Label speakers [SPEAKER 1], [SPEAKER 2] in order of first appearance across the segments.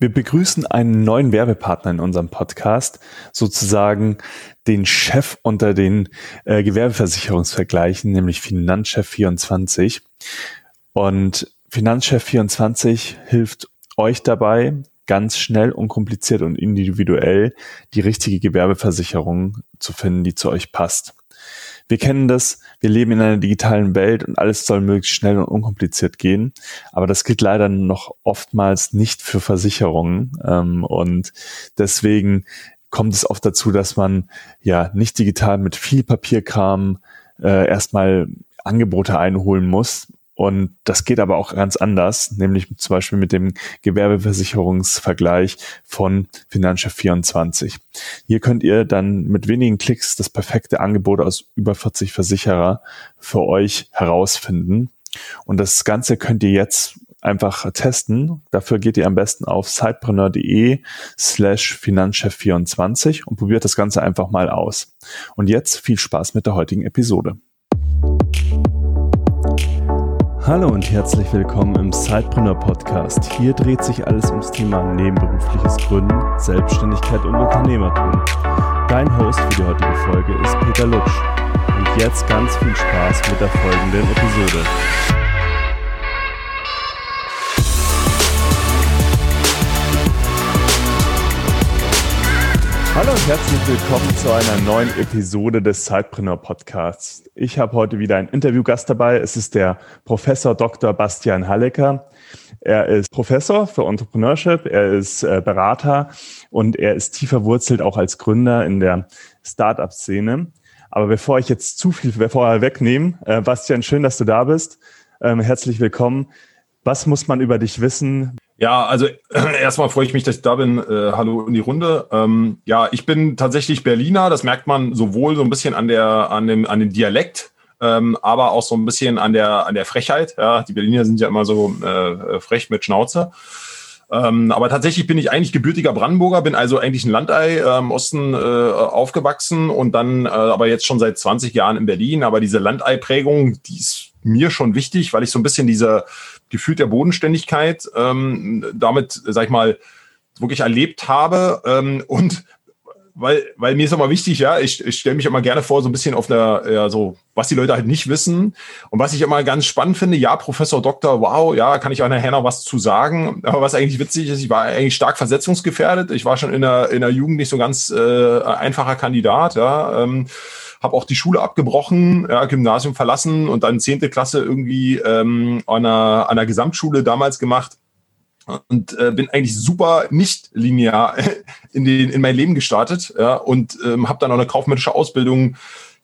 [SPEAKER 1] Wir begrüßen einen neuen Werbepartner in unserem Podcast, sozusagen den Chef unter den äh, Gewerbeversicherungsvergleichen, nämlich Finanzchef24. Und Finanzchef24 hilft euch dabei, ganz schnell, unkompliziert und individuell die richtige Gewerbeversicherung zu finden, die zu euch passt. Wir kennen das, wir leben in einer digitalen Welt und alles soll möglichst schnell und unkompliziert gehen. Aber das gilt leider noch oftmals nicht für Versicherungen. Ähm, und deswegen kommt es oft dazu, dass man ja nicht digital mit viel Papierkram äh, erstmal Angebote einholen muss und das geht aber auch ganz anders, nämlich zum Beispiel mit dem Gewerbeversicherungsvergleich von Finanzchef 24. Hier könnt ihr dann mit wenigen Klicks das perfekte Angebot aus über 40 Versicherer für euch herausfinden. Und das Ganze könnt ihr jetzt einfach testen. Dafür geht ihr am besten auf sidepreneur.de slash Finanzchef24 und probiert das Ganze einfach mal aus. Und jetzt viel Spaß mit der heutigen Episode. Hallo und herzlich willkommen im Sidepreneur Podcast. Hier dreht sich alles ums Thema nebenberufliches Gründen, Selbstständigkeit und Unternehmertum. Dein Host für die heutige Folge ist Peter Lutsch. Und jetzt ganz viel Spaß mit der folgenden Episode. Hallo und herzlich willkommen zu einer neuen Episode des Sidepreneur Podcasts. Ich habe heute wieder einen Interviewgast dabei. Es ist der Professor Dr. Bastian Hallecker. Er ist Professor für Entrepreneurship, er ist äh, Berater und er ist tiefer wurzelt auch als Gründer in der Startup-Szene. Aber bevor ich jetzt zu viel vorher wegnehme, äh, Bastian, schön, dass du da bist. Ähm, herzlich willkommen. Was muss man über dich wissen?
[SPEAKER 2] Ja, also äh, erstmal freue ich mich, dass ich da bin. Äh, hallo in die Runde. Ähm, ja, ich bin tatsächlich Berliner. Das merkt man sowohl so ein bisschen an der an dem an dem Dialekt, ähm, aber auch so ein bisschen an der an der Frechheit. Ja, die Berliner sind ja immer so äh, frech mit Schnauze. Ähm, aber tatsächlich bin ich eigentlich gebürtiger Brandenburger, bin also eigentlich ein Landei äh, im Osten äh, aufgewachsen und dann äh, aber jetzt schon seit 20 Jahren in Berlin. Aber diese Landei-Prägung, die ist mir schon wichtig, weil ich so ein bisschen diese Gefühl der Bodenständigkeit ähm, damit, sag ich mal, wirklich erlebt habe ähm, und weil, weil mir ist immer wichtig, ja, ich, ich stelle mich immer gerne vor, so ein bisschen auf der, ja, so, was die Leute halt nicht wissen. Und was ich immer ganz spannend finde, ja, Professor Doktor, wow, ja, kann ich auch nachher noch was zu sagen. Aber was eigentlich witzig ist, ich war eigentlich stark versetzungsgefährdet. Ich war schon in der, in der Jugend nicht so ganz äh, einfacher Kandidat, ja. Ähm, habe auch die Schule abgebrochen, ja, Gymnasium verlassen und dann zehnte Klasse irgendwie ähm, an, einer, an einer Gesamtschule damals gemacht und äh, bin eigentlich super nicht linear in, den, in mein Leben gestartet ja, und ähm, habe dann auch eine kaufmännische Ausbildung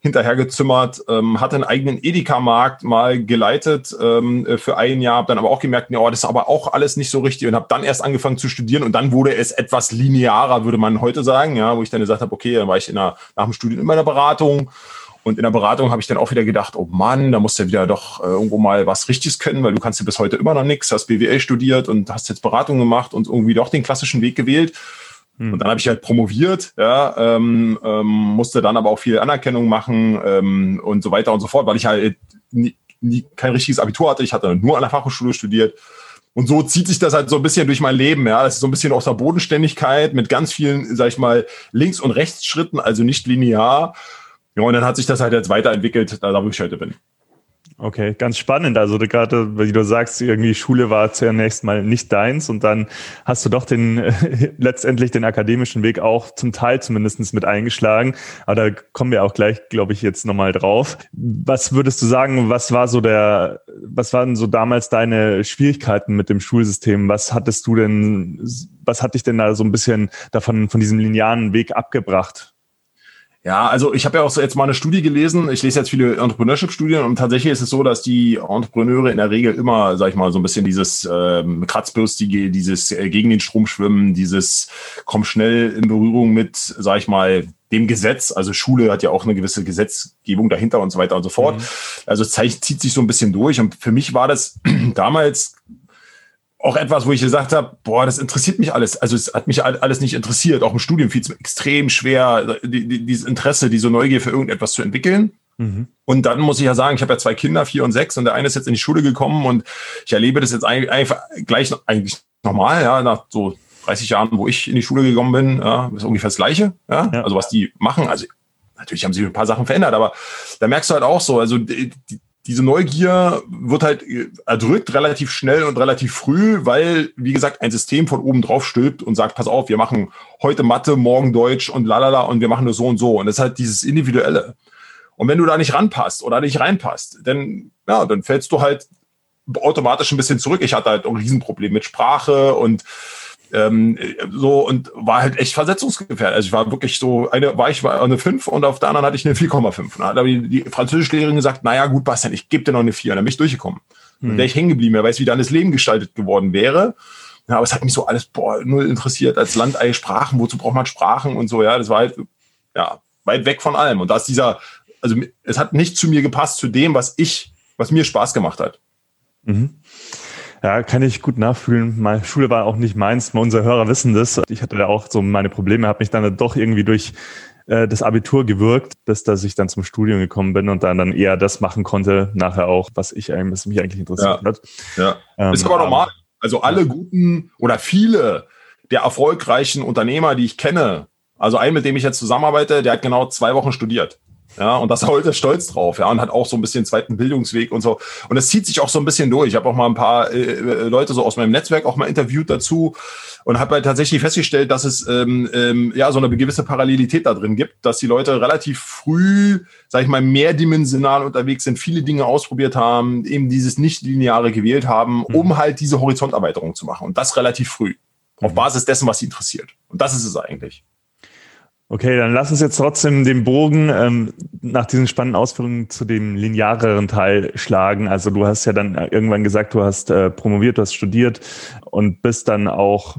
[SPEAKER 2] hinterhergezimmert, ähm, hatte einen eigenen Edeka-Markt mal geleitet ähm, äh, für ein Jahr, habe dann aber auch gemerkt, ja, das ist aber auch alles nicht so richtig und habe dann erst angefangen zu studieren und dann wurde es etwas linearer, würde man heute sagen, ja, wo ich dann gesagt habe, okay, dann war ich in einer, nach dem Studium in meiner Beratung und in der Beratung habe ich dann auch wieder gedacht, oh Mann, da musst du ja wieder doch äh, irgendwo mal was Richtiges können, weil du kannst ja bis heute immer noch nichts, hast BWL studiert und hast jetzt Beratung gemacht und irgendwie doch den klassischen Weg gewählt. Hm. Und dann habe ich halt promoviert, ja, ähm, ähm, musste dann aber auch viel Anerkennung machen ähm, und so weiter und so fort, weil ich halt nie, nie kein richtiges Abitur hatte. Ich hatte nur an der Fachhochschule studiert. Und so zieht sich das halt so ein bisschen durch mein Leben, ja. Das ist so ein bisschen aus der Bodenständigkeit mit ganz vielen, sag ich mal, Links- und Rechtsschritten, also nicht linear. Ja, und dann hat sich das halt jetzt weiterentwickelt, da wo ich heute bin.
[SPEAKER 1] Okay, ganz spannend. Also gerade, wie du sagst, irgendwie Schule war zunächst mal nicht deins und dann hast du doch den äh, letztendlich den akademischen Weg auch zum Teil zumindestens mit eingeschlagen. Aber da kommen wir auch gleich, glaube ich, jetzt nochmal drauf. Was würdest du sagen, was war so der, was waren so damals deine Schwierigkeiten mit dem Schulsystem? Was hattest du denn, was hat dich denn da so ein bisschen davon, von diesem linearen Weg abgebracht?
[SPEAKER 2] Ja, also ich habe ja auch so jetzt mal eine Studie gelesen. Ich lese jetzt viele Entrepreneurship-Studien und tatsächlich ist es so, dass die Entrepreneure in der Regel immer, sag ich mal, so ein bisschen dieses ähm, Kratzbürstige, dieses äh, gegen den Strom schwimmen, dieses komm schnell in Berührung mit, sag ich mal, dem Gesetz. Also Schule hat ja auch eine gewisse Gesetzgebung dahinter und so weiter und so fort. Mhm. Also es zieht sich so ein bisschen durch. Und für mich war das damals auch etwas, wo ich gesagt habe, boah, das interessiert mich alles. Also es hat mich alles nicht interessiert. Auch im Studium fiel es mir extrem schwer, die, die, dieses Interesse, diese Neugier für irgendetwas zu entwickeln. Mhm. Und dann muss ich ja sagen, ich habe ja zwei Kinder, vier und sechs, und der eine ist jetzt in die Schule gekommen und ich erlebe das jetzt einfach gleich eigentlich normal, ja, nach so 30 Jahren, wo ich in die Schule gekommen bin, ja, ist ungefähr das Gleiche. Ja? ja. Also was die machen, also natürlich haben sich ein paar Sachen verändert, aber da merkst du halt auch so, also die, diese Neugier wird halt erdrückt relativ schnell und relativ früh, weil, wie gesagt, ein System von oben drauf stülpt und sagt, pass auf, wir machen heute Mathe, morgen Deutsch und lalala und wir machen das so und so. Und das ist halt dieses Individuelle. Und wenn du da nicht ranpasst oder nicht reinpasst, dann, ja, dann fällst du halt automatisch ein bisschen zurück. Ich hatte halt ein Riesenproblem mit Sprache und ähm, so und war halt echt versetzungsgefährdet. Also ich war wirklich so, eine war ich war eine 5 und auf der anderen hatte ich eine 4,5. Da hat die, die Französischlehrerin gesagt, naja gut, Bastian, ich gebe dir noch eine 4 und dann bin ich durchgekommen. Hm. Und wäre ich hängen geblieben, wer weiß, wie dann das Leben gestaltet geworden wäre. Ja, aber es hat mich so alles boah, null interessiert als Landei Sprachen, wozu braucht man Sprachen und so, ja, das war halt ja, weit weg von allem. Und da ist dieser, also es hat nicht zu mir gepasst, zu dem, was ich, was mir Spaß gemacht hat. Mhm.
[SPEAKER 1] Ja, kann ich gut nachfühlen. Meine Schule war auch nicht meins. Unsere Hörer wissen das. Ich hatte da auch so meine Probleme, habe mich dann doch irgendwie durch äh, das Abitur gewirkt, bis dass ich dann zum Studium gekommen bin und dann dann eher das machen konnte, nachher auch, was ich was mich eigentlich interessiert
[SPEAKER 2] ja.
[SPEAKER 1] hat.
[SPEAKER 2] Ja. Ähm, ist aber normal. Also alle guten oder viele der erfolgreichen Unternehmer, die ich kenne, also ein, mit dem ich jetzt zusammenarbeite, der hat genau zwei Wochen studiert. Ja, und das heute stolz drauf, ja, und hat auch so ein bisschen zweiten Bildungsweg und so. Und es zieht sich auch so ein bisschen durch. Ich habe auch mal ein paar äh, äh, Leute so aus meinem Netzwerk auch mal interviewt dazu und habe halt tatsächlich festgestellt, dass es ähm, ähm, ja so eine gewisse Parallelität da drin gibt, dass die Leute relativ früh, sag ich mal, mehrdimensional unterwegs sind, viele Dinge ausprobiert haben, eben dieses nicht-lineare gewählt haben, mhm. um halt diese Horizonterweiterung zu machen. Und das relativ früh. Auf mhm. Basis dessen, was sie interessiert. Und das ist es eigentlich.
[SPEAKER 1] Okay, dann lass uns jetzt trotzdem den Bogen ähm, nach diesen spannenden Ausführungen zu dem lineareren Teil schlagen. Also du hast ja dann irgendwann gesagt, du hast äh, promoviert, du hast studiert und bist dann auch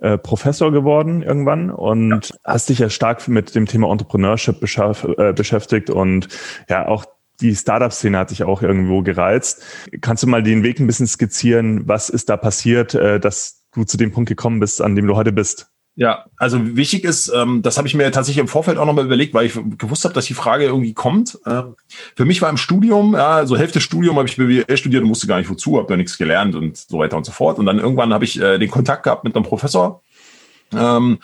[SPEAKER 1] äh, Professor geworden irgendwann und ja. hast dich ja stark mit dem Thema Entrepreneurship äh, beschäftigt und ja auch die Startup-Szene hat dich auch irgendwo gereizt. Kannst du mal den Weg ein bisschen skizzieren? Was ist da passiert, äh, dass du zu dem Punkt gekommen bist, an dem du heute bist?
[SPEAKER 2] Ja, also wichtig ist, ähm, das habe ich mir tatsächlich im Vorfeld auch nochmal überlegt, weil ich gewusst habe, dass die Frage irgendwie kommt. Ähm, für mich war im Studium, ja, so Hälfte Studium habe ich BWL studiert und wusste gar nicht wozu, habe da nichts gelernt und so weiter und so fort. Und dann irgendwann habe ich äh, den Kontakt gehabt mit einem Professor. Ähm,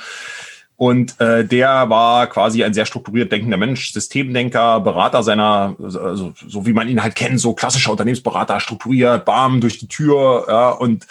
[SPEAKER 2] und äh, der war quasi ein sehr strukturiert denkender Mensch, Systemdenker, Berater seiner, also so wie man ihn halt kennt, so klassischer Unternehmensberater, strukturiert, bam, durch die Tür, ja, und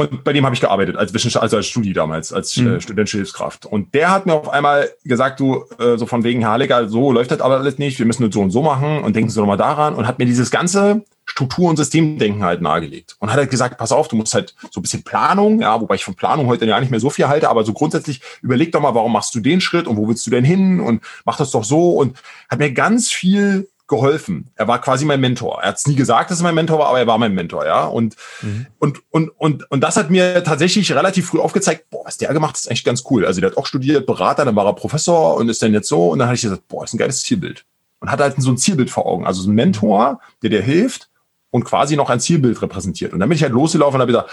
[SPEAKER 2] und bei dem habe ich gearbeitet als Wissenschaftler, also als Studi damals, als äh, mhm. studentische Hilfskraft. Und der hat mir auf einmal gesagt, du, äh, so von wegen, Herr Halleger, so läuft das aber alles nicht, wir müssen das so und so machen und denken Sie doch mal daran und hat mir dieses ganze Struktur- und Systemdenken halt nahegelegt. Und hat halt gesagt, pass auf, du musst halt so ein bisschen Planung, ja, wobei ich von Planung heute ja nicht mehr so viel halte, aber so grundsätzlich überleg doch mal, warum machst du den Schritt und wo willst du denn hin und mach das doch so und hat mir ganz viel geholfen. Er war quasi mein Mentor. Er hat es nie gesagt, dass er mein Mentor war, aber er war mein Mentor, ja. Und, mhm. und, und, und, und das hat mir tatsächlich relativ früh aufgezeigt, boah, was der gemacht hat, ist echt ganz cool. Also der hat auch studiert, Berater, dann war er Professor und ist dann jetzt so. Und dann habe ich gesagt, boah, ist ein geiles Zielbild. Und hat halt so ein Zielbild vor Augen. Also so ein Mentor, der dir hilft und quasi noch ein Zielbild repräsentiert. Und dann bin ich halt losgelaufen und habe gesagt,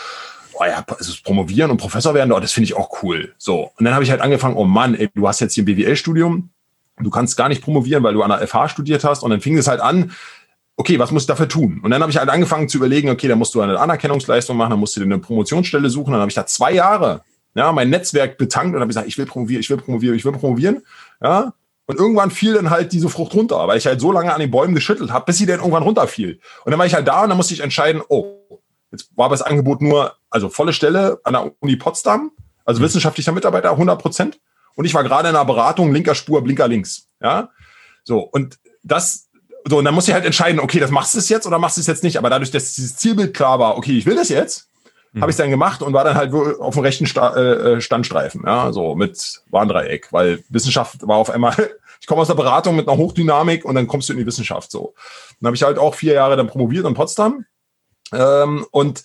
[SPEAKER 2] oh ja, also promovieren und Professor werden, oh, das finde ich auch cool. So. Und dann habe ich halt angefangen, oh Mann, ey, du hast jetzt hier ein BWL-Studium, du kannst gar nicht promovieren, weil du an der FH studiert hast. Und dann fing es halt an, okay, was muss ich dafür tun? Und dann habe ich halt angefangen zu überlegen, okay, da musst du eine Anerkennungsleistung machen, dann musst du dir eine Promotionsstelle suchen. Dann habe ich da zwei Jahre ja, mein Netzwerk betankt und habe gesagt, ich will promovieren, ich will promovieren, ich will promovieren. Ja, und irgendwann fiel dann halt diese Frucht runter, weil ich halt so lange an den Bäumen geschüttelt habe, bis sie dann irgendwann runterfiel. Und dann war ich halt da und dann musste ich entscheiden, oh, jetzt war das Angebot nur, also volle Stelle an der Uni Potsdam, also mhm. wissenschaftlicher Mitarbeiter, 100 Prozent und ich war gerade in einer Beratung, linker Spur, Blinker links. Ja, so und das, so und dann muss ich halt entscheiden, okay, das machst du es jetzt oder machst du es jetzt nicht. Aber dadurch, dass dieses Zielbild klar war, okay, ich will das jetzt, mhm. habe ich dann gemacht und war dann halt auf dem rechten Sta äh, äh, Standstreifen, ja, so mit Warndreieck, weil Wissenschaft war auf einmal. Ich komme aus der Beratung mit einer Hochdynamik und dann kommst du in die Wissenschaft so. Dann habe ich halt auch vier Jahre dann promoviert in Potsdam ähm, und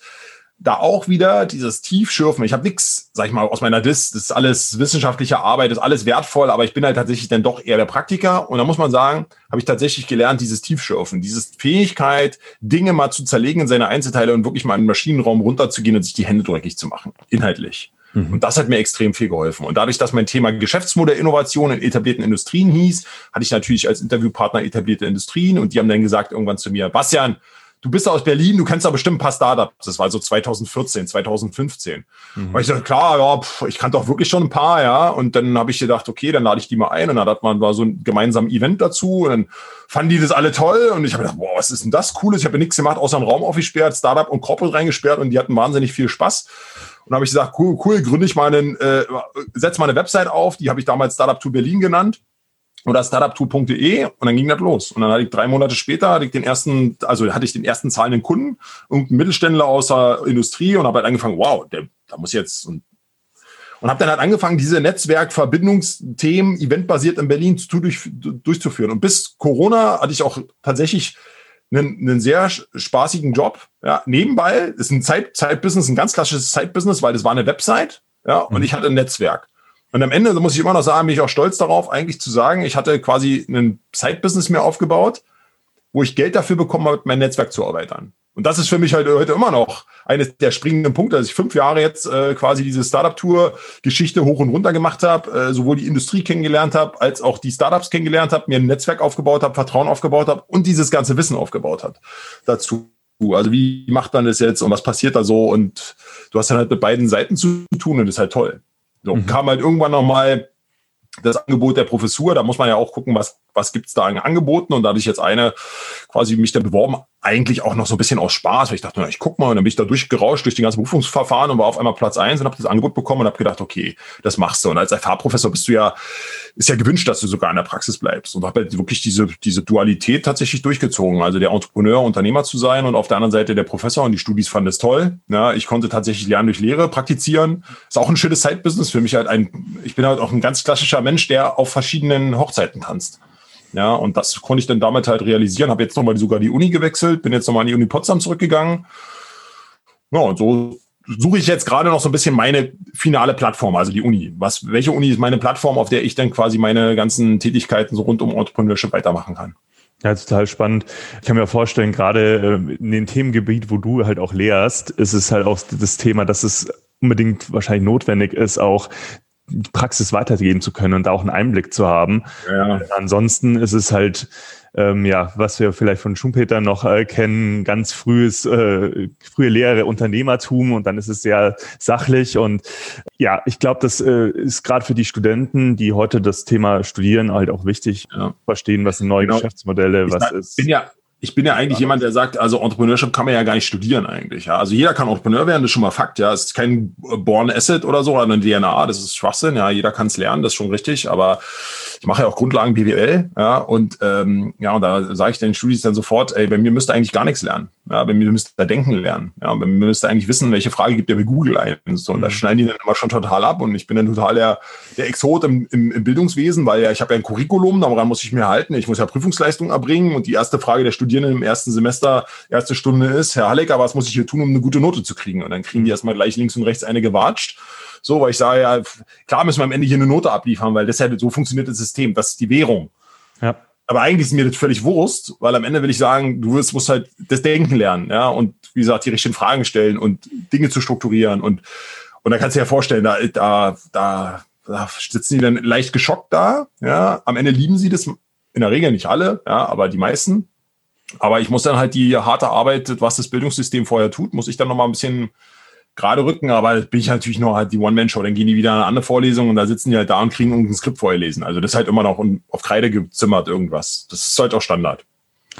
[SPEAKER 2] da auch wieder dieses Tiefschürfen. Ich habe nichts, sag ich mal, aus meiner Dis, das ist alles wissenschaftliche Arbeit, das ist alles wertvoll, aber ich bin halt tatsächlich dann doch eher der Praktiker. Und da muss man sagen, habe ich tatsächlich gelernt, dieses Tiefschürfen, diese Fähigkeit, Dinge mal zu zerlegen in seine Einzelteile und wirklich mal in den Maschinenraum runterzugehen und sich die Hände dreckig zu machen, inhaltlich. Mhm. Und das hat mir extrem viel geholfen. Und dadurch, dass mein Thema Geschäftsmodellinnovation in etablierten Industrien hieß, hatte ich natürlich als Interviewpartner etablierte Industrien und die haben dann gesagt irgendwann zu mir, Bastian, du bist aus Berlin, du kennst da bestimmt ein paar Startups. Das war so 2014, 2015. Mhm. Und ich dachte, klar, ja, pff, ich kannte doch wirklich schon ein paar, ja. Und dann habe ich gedacht, okay, dann lade ich die mal ein. Und dann hat man mal so ein gemeinsames Event dazu. Und dann fanden die das alle toll. Und ich habe gedacht, boah, was ist denn das Cooles? Ich habe ja nichts gemacht, außer einen Raum aufgesperrt, Startup und Corporate reingesperrt und die hatten wahnsinnig viel Spaß. Und habe ich gesagt, cool, cool, gründe ich mal einen, äh, setz mal eine Website auf, die habe ich damals Startup to Berlin genannt oder startuptool.de und dann ging das los. Und dann hatte ich drei Monate später hatte ich den ersten, also hatte ich den ersten zahlenden Kunden, irgendein Mittelständler aus der Industrie und habe halt angefangen, wow, der, da muss jetzt und, und habe dann halt angefangen, diese Netzwerkverbindungsthemen eventbasiert in Berlin zu, durch, durchzuführen. Und bis Corona hatte ich auch tatsächlich einen, einen sehr spaßigen Job. Ja, nebenbei ist ein Zeit, Zeitbusiness, ein ganz klassisches Zeitbusiness, weil das war eine Website. Ja, und mhm. ich hatte ein Netzwerk. Und am Ende, muss ich immer noch sagen, bin ich auch stolz darauf, eigentlich zu sagen, ich hatte quasi ein Side-Business mir aufgebaut, wo ich Geld dafür bekommen habe, mein Netzwerk zu erweitern. Und das ist für mich halt heute immer noch eines der springenden Punkte, dass ich fünf Jahre jetzt äh, quasi diese Startup-Tour-Geschichte hoch und runter gemacht habe, äh, sowohl die Industrie kennengelernt habe, als auch die Startups kennengelernt habe, mir ein Netzwerk aufgebaut habe, Vertrauen aufgebaut habe und dieses ganze Wissen aufgebaut hat dazu. Also wie macht man das jetzt und was passiert da so? Und du hast dann halt mit beiden Seiten zu tun und das ist halt toll. So, mhm. kam halt irgendwann nochmal das Angebot der Professur. Da muss man ja auch gucken, was, was gibt's da an Angeboten. Und da hatte ich jetzt eine quasi mich dann beworben, eigentlich auch noch so ein bisschen aus Spaß, weil ich dachte, na, ich guck mal, und dann bin ich da durchgerauscht durch die ganzen Berufungsverfahren und war auf einmal Platz eins und habe das Angebot bekommen und habe gedacht, okay, das machst du. Und als FH-Professor bist du ja, ist ja gewünscht, dass du sogar in der Praxis bleibst. Und habe halt wirklich diese, diese Dualität tatsächlich durchgezogen. Also der Entrepreneur, Unternehmer zu sein und auf der anderen Seite der Professor und die Studis fanden es toll. Ja, ich konnte tatsächlich lernen durch Lehre, praktizieren. Ist auch ein schönes Side-Business für mich halt ein, ich bin halt auch ein ganz klassischer Mensch, der auf verschiedenen Hochzeiten tanzt. Ja, und das konnte ich dann damit halt realisieren. Habe jetzt nochmal sogar die Uni gewechselt, bin jetzt nochmal an die Uni Potsdam zurückgegangen. Ja, und so suche ich jetzt gerade noch so ein bisschen meine finale Plattform, also die Uni. Was, welche Uni ist meine Plattform, auf der ich dann quasi meine ganzen Tätigkeiten so rund um Entrepreneurship weitermachen kann?
[SPEAKER 1] Ja, total spannend. Ich kann mir vorstellen, gerade äh, in dem Themengebiet, wo du halt auch lehrst, ist es halt auch das Thema, dass es unbedingt wahrscheinlich notwendig ist, auch Praxis weitergeben zu können und auch einen Einblick zu haben. Ja. Ansonsten ist es halt, ähm, ja, was wir vielleicht von Schumpeter noch äh, kennen, ganz frühes, äh, frühe Lehre Unternehmertum und dann ist es sehr sachlich und ja, ich glaube, das äh, ist gerade für die Studenten, die heute das Thema studieren, halt auch wichtig, ja. verstehen, was sind neue genau. Geschäftsmodelle,
[SPEAKER 2] ich
[SPEAKER 1] was
[SPEAKER 2] ist. bin ja ich bin ja eigentlich jemand, der sagt, also Entrepreneurship kann man ja gar nicht studieren eigentlich. Ja? Also jeder kann Entrepreneur werden, das ist schon mal Fakt. Ja, es ist kein Born Asset oder so oder eine DNA, das ist Schwachsinn. Ja, jeder kann es lernen, das ist schon richtig. Aber ich mache ja auch Grundlagen BWL, ja, und ähm, ja, und da sage ich den Studis dann sofort, ey, bei mir müsst ihr eigentlich gar nichts lernen. Ja, bei mir müsst ihr denken lernen. Ja, bei mir müsst ihr eigentlich wissen, welche Frage gibt ihr bei Google ein. So, und da mhm. schneiden die dann immer schon total ab. Und ich bin dann total der, der Exot im, im, im Bildungswesen, weil ja ich habe ja ein Curriculum, daran muss ich mir halten. Ich muss ja Prüfungsleistung erbringen. Und die erste Frage der Studierenden im ersten Semester, erste Stunde ist, Herr Hallecker, was muss ich hier tun, um eine gute Note zu kriegen? Und dann kriegen die mhm. erstmal gleich links und rechts eine gewatscht. So, weil ich sage ja, klar müssen wir am Ende hier eine Note abliefern, weil deshalb so funktioniert das System. Das ist die Währung. Ja. Aber eigentlich ist mir das völlig Wurst, weil am Ende will ich sagen, du musst halt das Denken lernen, ja, und wie gesagt, die richtigen Fragen stellen und Dinge zu strukturieren und, und da kannst du dir ja vorstellen, da, da, da, da sitzen die dann leicht geschockt da, ja. Am Ende lieben sie das in der Regel nicht alle, ja, aber die meisten. Aber ich muss dann halt die harte Arbeit, was das Bildungssystem vorher tut, muss ich dann nochmal ein bisschen gerade rücken, aber bin ich natürlich noch halt die One-Man-Show. Dann gehen die wieder in eine andere Vorlesung und da sitzen die halt da und kriegen irgendein Skript vorgelesen. Also das ist halt immer noch auf Kreide gezimmert irgendwas. Das ist halt auch Standard.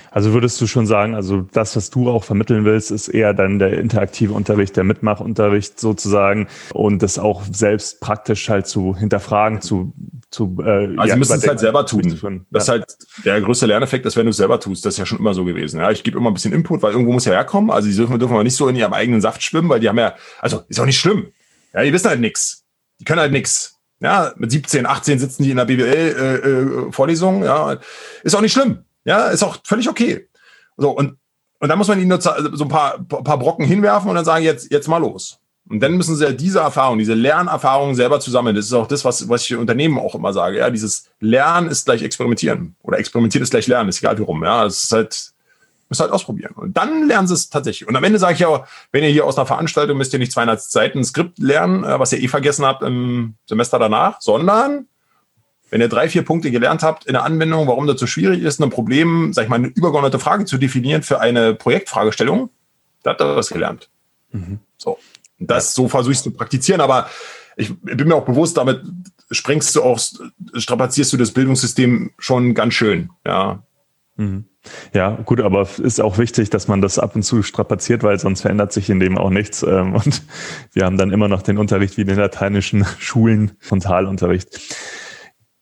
[SPEAKER 1] Also würdest du schon sagen, also das, was du auch vermitteln willst, ist eher dann der interaktive Unterricht, der Mitmachunterricht sozusagen und das auch selbst praktisch halt zu hinterfragen, zu, zu
[SPEAKER 2] äh, Also ja, müssen es halt selber tun. Das ist halt der größte Lerneffekt, dass wenn du es selber tust, das ist ja schon immer so gewesen. Ja, ich gebe immer ein bisschen Input, weil irgendwo muss ja herkommen. Also die dürfen, dürfen wir nicht so in ihrem eigenen Saft schwimmen, weil die haben ja, also ist auch nicht schlimm. Ja, die wissen halt nix. Die können halt nix. Ja, mit 17, 18 sitzen die in der BWL-Vorlesung. Äh, äh, ja, ist auch nicht schlimm. Ja, ist auch völlig okay. So, und, und dann muss man ihnen nur so ein paar, paar Brocken hinwerfen und dann sagen, jetzt, jetzt mal los. Und dann müssen sie ja diese Erfahrung, diese Lernerfahrung selber zusammen. Das ist auch das, was, was ich Unternehmen auch immer sage. Ja, dieses Lernen ist gleich experimentieren. Oder experimentieren ist gleich lernen, ist egal wie rum. Ja, es ist halt, müsst halt ausprobieren. Und dann lernen sie es tatsächlich. Und am Ende sage ich ja, wenn ihr hier aus einer Veranstaltung müsst ihr nicht 200 Seiten Skript lernen, äh, was ihr eh vergessen habt im Semester danach, sondern Wenn ihr drei, vier Punkte gelernt habt in der Anwendung, warum das so schwierig ist, ein Problem, sag ich mal, eine übergeordnete Frage zu definieren für eine Projektfragestellung, da habt ihr was gelernt. Mhm. So. Das so versuche ich zu praktizieren, aber ich bin mir auch bewusst, damit sprengst du auch, strapazierst du das Bildungssystem schon ganz schön. Ja.
[SPEAKER 1] Mhm. Ja, gut, aber ist auch wichtig, dass man das ab und zu strapaziert, weil sonst verändert sich in dem auch nichts. Ähm, und wir haben dann immer noch den Unterricht wie in den lateinischen Schulen, Frontalunterricht.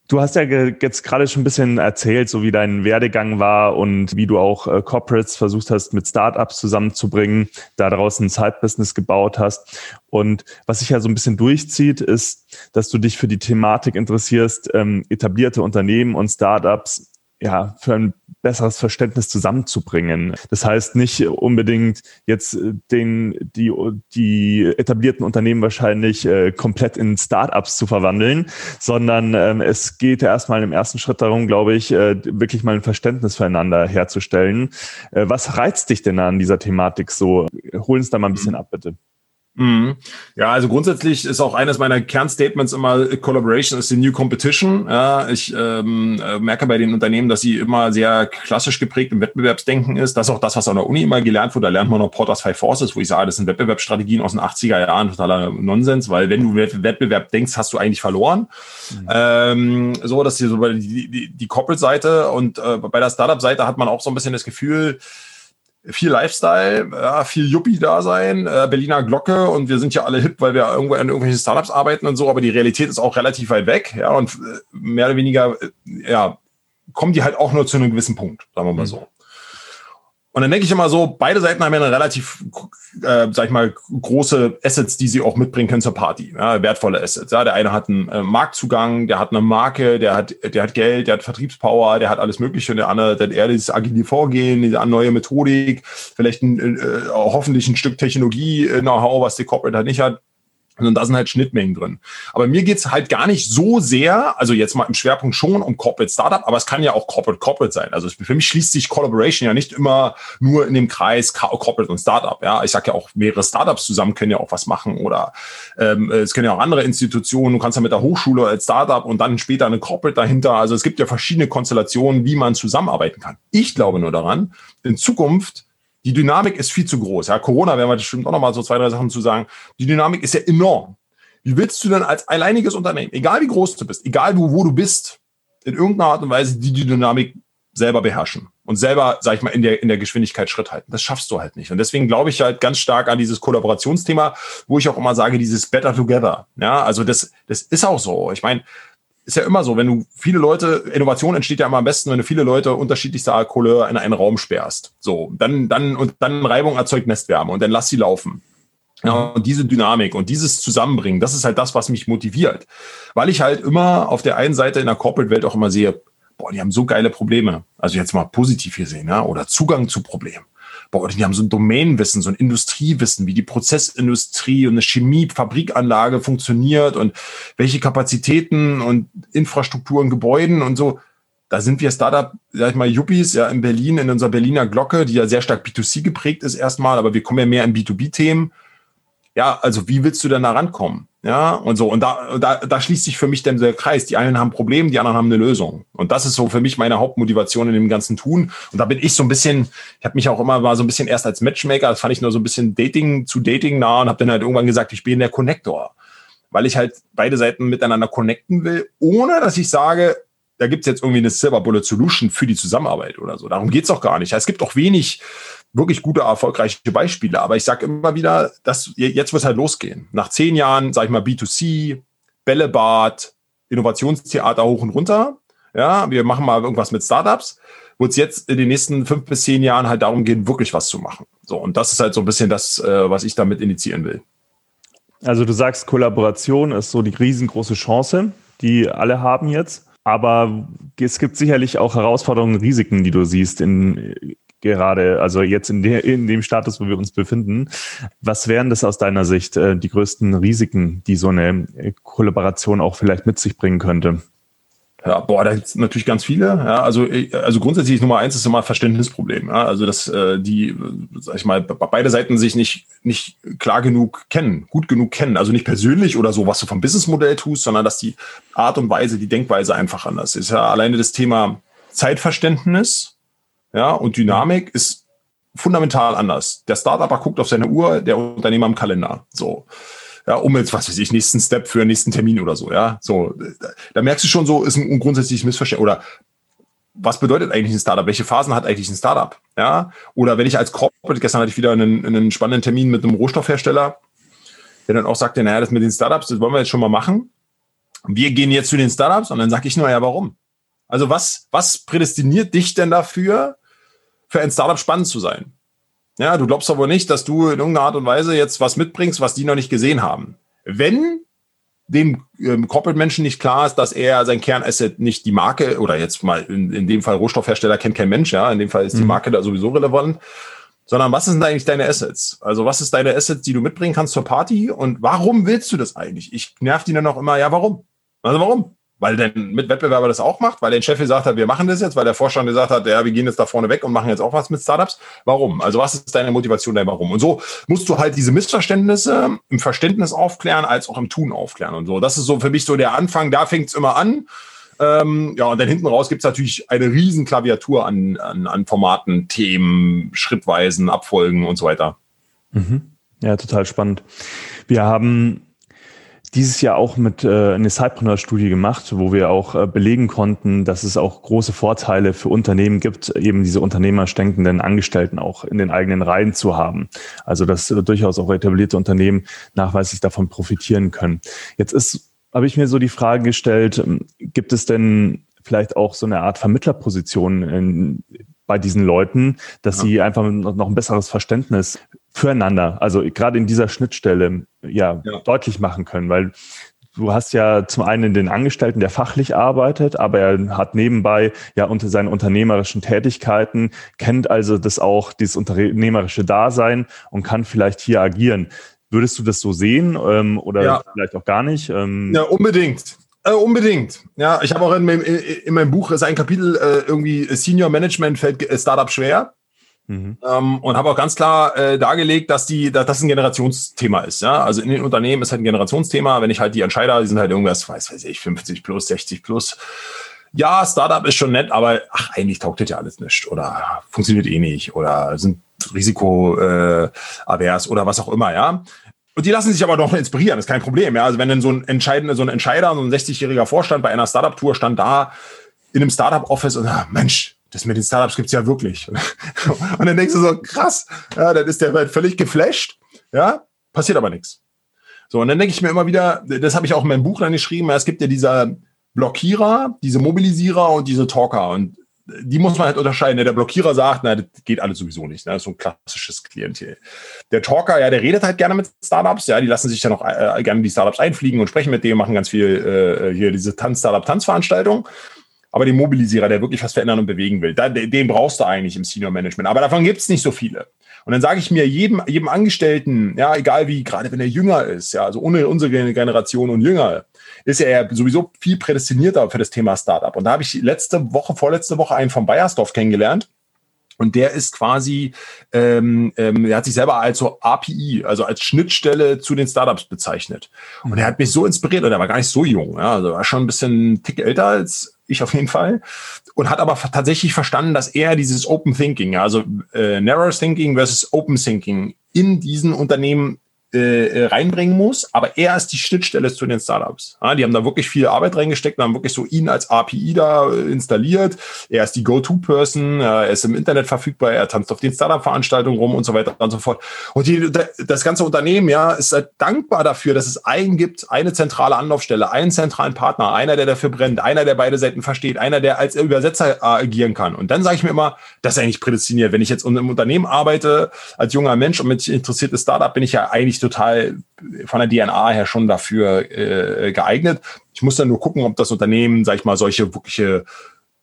[SPEAKER 1] Du hast ja jetzt gerade schon ein bisschen erzählt, so wie dein Werdegang war und wie du auch äh, Corporates versucht hast, mit Startups zusammenzubringen, da draußen ein Side-Business gebaut hast. Und was sich ja so ein bisschen durchzieht, ist, dass du dich für die Thematik interessierst, ähm, etablierte Unternehmen und Startups ja, für ein besseres Verständnis zusammenzubringen. Das heißt nicht unbedingt jetzt äh, den, die, die etablierten Unternehmen wahrscheinlich äh, komplett in Startups zu verwandeln, sondern ähm, es geht ja erstmal im ersten Schritt darum, glaube ich, äh, wirklich mal ein Verständnis füreinander herzustellen. Äh, was reizt dich denn an dieser Thematik so? Hol uns da mal ein bisschen ab, bitte.
[SPEAKER 2] Mhm. Ja, also grundsätzlich ist auch eines meiner Kernstatements immer, Collaboration is the new competition. Ja, ich ähm, äh, merke bei den Unternehmen, dass sie immer sehr klassisch geprägt im Wettbewerbsdenken ist. Das ist auch das, was an der Uni immer gelernt wurde. Da lernt man noch Porters Five Forces, wo ich sage, das sind Wettbewerbsstrategien aus den 80er Jahren, totaler Nonsens, weil wenn du Wettbewerb denkst, hast du eigentlich verloren. Mhm. Ähm, so, dass hier so bei die, die, die Corporate-Seite und äh, bei der Startup-Seite hat man auch so ein bisschen das Gefühl, viel Lifestyle, ja, viel Yuppie-Dasein, äh, Berliner Glocke und wir sind ja alle hip, weil wir irgendwo an irgendwelchen Startups arbeiten und so, aber die Realität ist auch relativ weit weg, ja, und äh, mehr oder weniger, äh, ja, kommen die halt auch nur zu einem gewissen Punkt, sagen wir mal mhm. so. Und dann denke ich immer so, beide Seiten haben ja eine relativ, äh, sag ich mal, große Assets, die sie auch mitbringen können zur Party. Ja, wertvolle Assets. Ja, der eine hat einen äh, Marktzugang, der hat eine Marke, der hat, der hat Geld, der hat Vertriebspower, der hat alles Mögliche. Und der andere, der hat eher dieses agile Vorgehen, diese neue Methodik, vielleicht ein, äh, hoffentlich ein Stück Technologie-Know-how, was die Corporate halt nicht hat. Und da sind halt Schnittmengen drin. Aber mir geht's halt gar nicht so sehr, also jetzt mal im Schwerpunkt schon um Corporate Startup, aber es kann ja auch Corporate Corporate sein. Also für mich schließt sich Collaboration ja nicht immer nur in dem Kreis Corporate und Startup. Ja, ich sag ja auch, mehrere Startups zusammen können ja auch was machen oder ähm, es können ja auch andere Institutionen. Du kannst ja mit der Hochschule als Startup und dann später eine Corporate dahinter. Also es gibt ja verschiedene Konstellationen, wie man zusammenarbeiten kann. Ich glaube nur daran, in Zukunft die Dynamik ist viel zu groß. Ja, Corona werden wir bestimmt auch noch mal so zwei, drei Sachen zu sagen. Die Dynamik ist ja enorm. Wie willst du denn als alleiniges Unternehmen, egal wie groß du bist, egal wo, wo du bist, in irgendeiner Art und Weise die, die Dynamik selber beherrschen und selber, sag ich mal, in der, in der Geschwindigkeit Schritt halten. Das schaffst du halt nicht. Und deswegen glaube ich halt ganz stark an dieses Kollaborationsthema, wo ich auch immer sage, dieses Better Together. Ja, also das, das ist auch so. Ich meine, ist ja immer so, wenn du viele Leute, Innovation entsteht ja immer am besten, wenn du viele Leute unterschiedlichster Couleur in einen Raum sperrst. So, dann, dann, und dann Reibung erzeugt Nestwärme und dann lass sie laufen. Ja, und diese Dynamik und dieses Zusammenbringen, das ist halt das, was mich motiviert. Weil ich halt immer auf der einen Seite in der Corporate-Welt auch immer sehe, boah, die haben so geile Probleme. Also jetzt mal positiv gesehen, ja, oder Zugang zu Problemen boah, die haben so ein Domänenwissen, so ein Industriewissen, wie die Prozessindustrie und eine Chemiefabrikanlage funktioniert und welche Kapazitäten und Infrastrukturen, Gebäuden und so. Da sind wir Startup, sag ich mal, Yuppies, ja, in Berlin, in unserer Berliner Glocke, die ja sehr stark B2C geprägt ist erstmal, aber wir kommen ja mehr in B2B-Themen. Ja, also wie willst du denn da rankommen? Ja, und so. Und da, da, da schließt sich für mich dann der Kreis. Die einen haben Probleme, die anderen haben eine Lösung. Und das ist so für mich meine Hauptmotivation in dem ganzen Tun. Und da bin ich so ein bisschen, ich habe mich auch immer mal so ein bisschen erst als Matchmaker, das fand ich nur so ein bisschen Dating zu Dating nah und habe dann halt irgendwann gesagt, ich bin der Connector. Weil ich halt beide Seiten miteinander connecten will, ohne dass ich sage, da gibt's jetzt irgendwie eine Silver Bullet Solution für die Zusammenarbeit oder so. Darum geht's auch gar nicht. Es gibt auch wenig wirklich gute, erfolgreiche Beispiele. Aber ich sage immer wieder, dass jetzt wird es halt losgehen. Nach zehn Jahren, sage ich mal, B2C, Bällebad, Innovationstheater hoch und runter. Ja, wir machen mal irgendwas mit Startups. Wird es jetzt in den nächsten fünf bis zehn Jahren halt darum gehen, wirklich was zu machen. So, und das ist halt so ein bisschen das, äh, was ich damit initiieren will.
[SPEAKER 1] Also du sagst, Kollaboration ist so die riesengroße Chance, die alle haben jetzt. Aber es gibt sicherlich auch Herausforderungen, Risiken, die du siehst in, gerade, also jetzt in, der, in dem Status, wo wir uns befinden. Was wären das aus deiner Sicht äh, die größten Risiken, die so eine äh, Kollaboration auch vielleicht mit sich bringen könnte?
[SPEAKER 2] Ja, boah, da gibt es natürlich ganz viele. Ja, also, also grundsätzlich Nummer eins ist immer Verständnisproblem. Ja, also dass äh, die, sag ich mal, beide Seiten sich nicht nicht klar genug kennen, gut genug kennen. Also nicht persönlich oder so, was du vom Businessmodell tust, sondern dass die Art und Weise, die Denkweise einfach anders ist. Ja, alleine das Thema Zeitverständnis, ja, und Dynamik ist fundamental anders. Der Startupper guckt auf seine Uhr, der Unternehmer im Kalender. So ja, um jetzt, was weiß ich, nächsten Step für nächsten Termin oder so, ja. So, da merkst du schon so, ist ein, ein grundsätzliches Missverständnis. Oder was bedeutet eigentlich ein Startup? Welche Phasen hat eigentlich ein Startup? Ja. Oder wenn ich als Corporate, gestern hatte ich wieder einen, einen spannenden Termin mit einem Rohstoffhersteller, der dann auch sagte, naja, das mit den Startups, das wollen wir jetzt schon mal machen. Wir gehen jetzt zu den Startups und dann sage ich nur, ja, warum? Also was, was prädestiniert dich denn dafür, für ein Startup spannend zu sein? Ja, du glaubst aber nicht, dass du in irgendeiner Art und Weise jetzt was mitbringst, was die noch nicht gesehen haben. Wenn dem ähm, Corporate-Menschen nicht klar ist, dass er sein Kernasset nicht die Marke oder jetzt mal in, in dem Fall Rohstoffhersteller kennt kein Mensch, ja, in dem Fall ist die mhm. Marke da sowieso relevant, sondern was sind eigentlich deine Assets? Also was ist deine Assets, die du mitbringen kannst zur Party und warum willst du das eigentlich? Ich nerv die dann auch immer, ja, warum? Also warum? Weil der Mitwettbewerber das auch macht, weil der Chef gesagt hat, wir machen das jetzt, weil der Vorstand gesagt hat, ja, wir gehen jetzt da vorne weg und machen jetzt auch was mit Startups. Warum? Also was ist deine Motivation, dein Warum? Und so musst du halt diese Missverständnisse im Verständnis aufklären, als auch im Tun aufklären und so. Das ist so für mich so der Anfang, da fängt's immer an. Ähm, ja, und dann hinten raus gibt's natürlich eine riesen Klaviatur an, an, an Formaten, Themen, Schrittweisen, Abfolgen und so weiter.
[SPEAKER 1] Mhm. Ja, total spannend. Wir haben dieses Jahr auch mit äh, eine Sidepreneur-Studie gemacht, wo wir auch äh, belegen konnten, dass es auch große Vorteile für Unternehmen gibt, eben diese unternehmerstenkenden Angestellten auch in den eigenen Reihen zu haben. Also dass äh, durchaus auch etablierte Unternehmen nachweislich davon profitieren können. Jetzt ist, habe ich mir so die Frage gestellt, ähm, gibt es denn vielleicht auch so eine Art Vermittlerposition in, bei diesen Leuten, dass ja. sie einfach noch ein besseres Verständnis füreinander, also gerade in dieser Schnittstelle, ja, ja, deutlich machen können, weil du hast ja zum einen den Angestellten, der fachlich arbeitet, aber er hat nebenbei ja unter seinen unternehmerischen Tätigkeiten, kennt also das auch, dieses unternehmerische Dasein und kann vielleicht hier agieren. Würdest du das so sehen ähm, oder ja. vielleicht auch gar nicht?
[SPEAKER 2] Ähm, ja, unbedingt. Äh, unbedingt. Ja, ich habe auch in meinem, in meinem Buch ist ein Kapitel äh, irgendwie Senior Management fällt Startup schwer. Mhm. Ähm, und habe auch ganz klar äh, dargelegt, dass die, dass das ein Generationsthema ist. Ja, also in den Unternehmen ist halt ein Generationsthema. Wenn ich halt die Entscheider, die sind halt irgendwas, weiß, weiß ich, 50 plus, 60 plus. Ja, Startup ist schon nett, aber ach, eigentlich taugt das ja alles nicht oder funktioniert eh nicht oder sind risikoavers äh, oder was auch immer. Ja, und die lassen sich aber doch inspirieren, ist kein Problem. Ja, also wenn dann so ein entscheidender, so ein Entscheider, so ein 60-jähriger Vorstand bei einer Startup-Tour stand da in einem Startup-Office und sagt, Mensch, das mit den Startups gibt's ja wirklich. Und dann denkst du so, krass, ja, dann ist der halt völlig geflasht, ja, passiert aber nichts. So, und dann denke ich mir immer wieder, das habe ich auch in meinem Buch dann geschrieben, es gibt ja diese Blockierer, diese Mobilisierer und diese Talker. Und die muss man halt unterscheiden. Der Blockierer sagt, na, das geht alles sowieso nicht. Ne? Das ist so ein klassisches Klientel. Der Talker, ja, der redet halt gerne mit Startups. Ja, die lassen sich ja noch äh, gerne die Startups einfliegen und sprechen mit denen, machen ganz viel äh, hier diese Tanz-Startup-Tanzveranstaltung aber den Mobilisierer, der wirklich was verändern und bewegen will, da, den brauchst du eigentlich im Senior Management. Aber davon gibt es nicht so viele. Und dann sage ich mir, jedem, jedem Angestellten, ja, egal wie, gerade wenn er jünger ist, ja, also ohne unsere Generation und jünger, ist er sowieso viel prädestinierter für das Thema Startup. Und da habe ich letzte Woche, vorletzte Woche einen von Bayersdorf kennengelernt. Und der ist quasi, ähm, ähm, er hat sich selber als so API, also als Schnittstelle zu den Startups bezeichnet. Und er hat mich so inspiriert, und er war gar nicht so jung, ja, also war schon ein bisschen Tick älter als ich auf jeden Fall, und hat aber tatsächlich verstanden, dass er dieses Open Thinking, also äh, Narrow Thinking versus Open Thinking in diesen Unternehmen äh, reinbringen muss, aber er ist die Schnittstelle zu den Startups. Die haben da wirklich viel Arbeit reingesteckt und haben wirklich so ihn als API da äh, installiert. Er ist die Go-To-Person, äh, er ist im Internet verfügbar, er tanzt auf den Startup-Veranstaltungen rum und so weiter und so fort. Und die, das ganze Unternehmen ja ist halt dankbar dafür, dass es einen gibt, eine zentrale Anlaufstelle, einen zentralen Partner, einer, der dafür brennt, einer, der beide Seiten versteht, einer, der als Übersetzer agieren kann. Und dann sage ich mir immer, das ist eigentlich prädestiniert. Wenn ich jetzt im Unternehmen arbeite, als junger Mensch und mit interessiertes Startup, bin ich ja eigentlich eigentlich total von der DNA her schon dafür äh, geeignet. Ich muss dann nur gucken, ob das Unternehmen, sag ich mal, solche wirkliche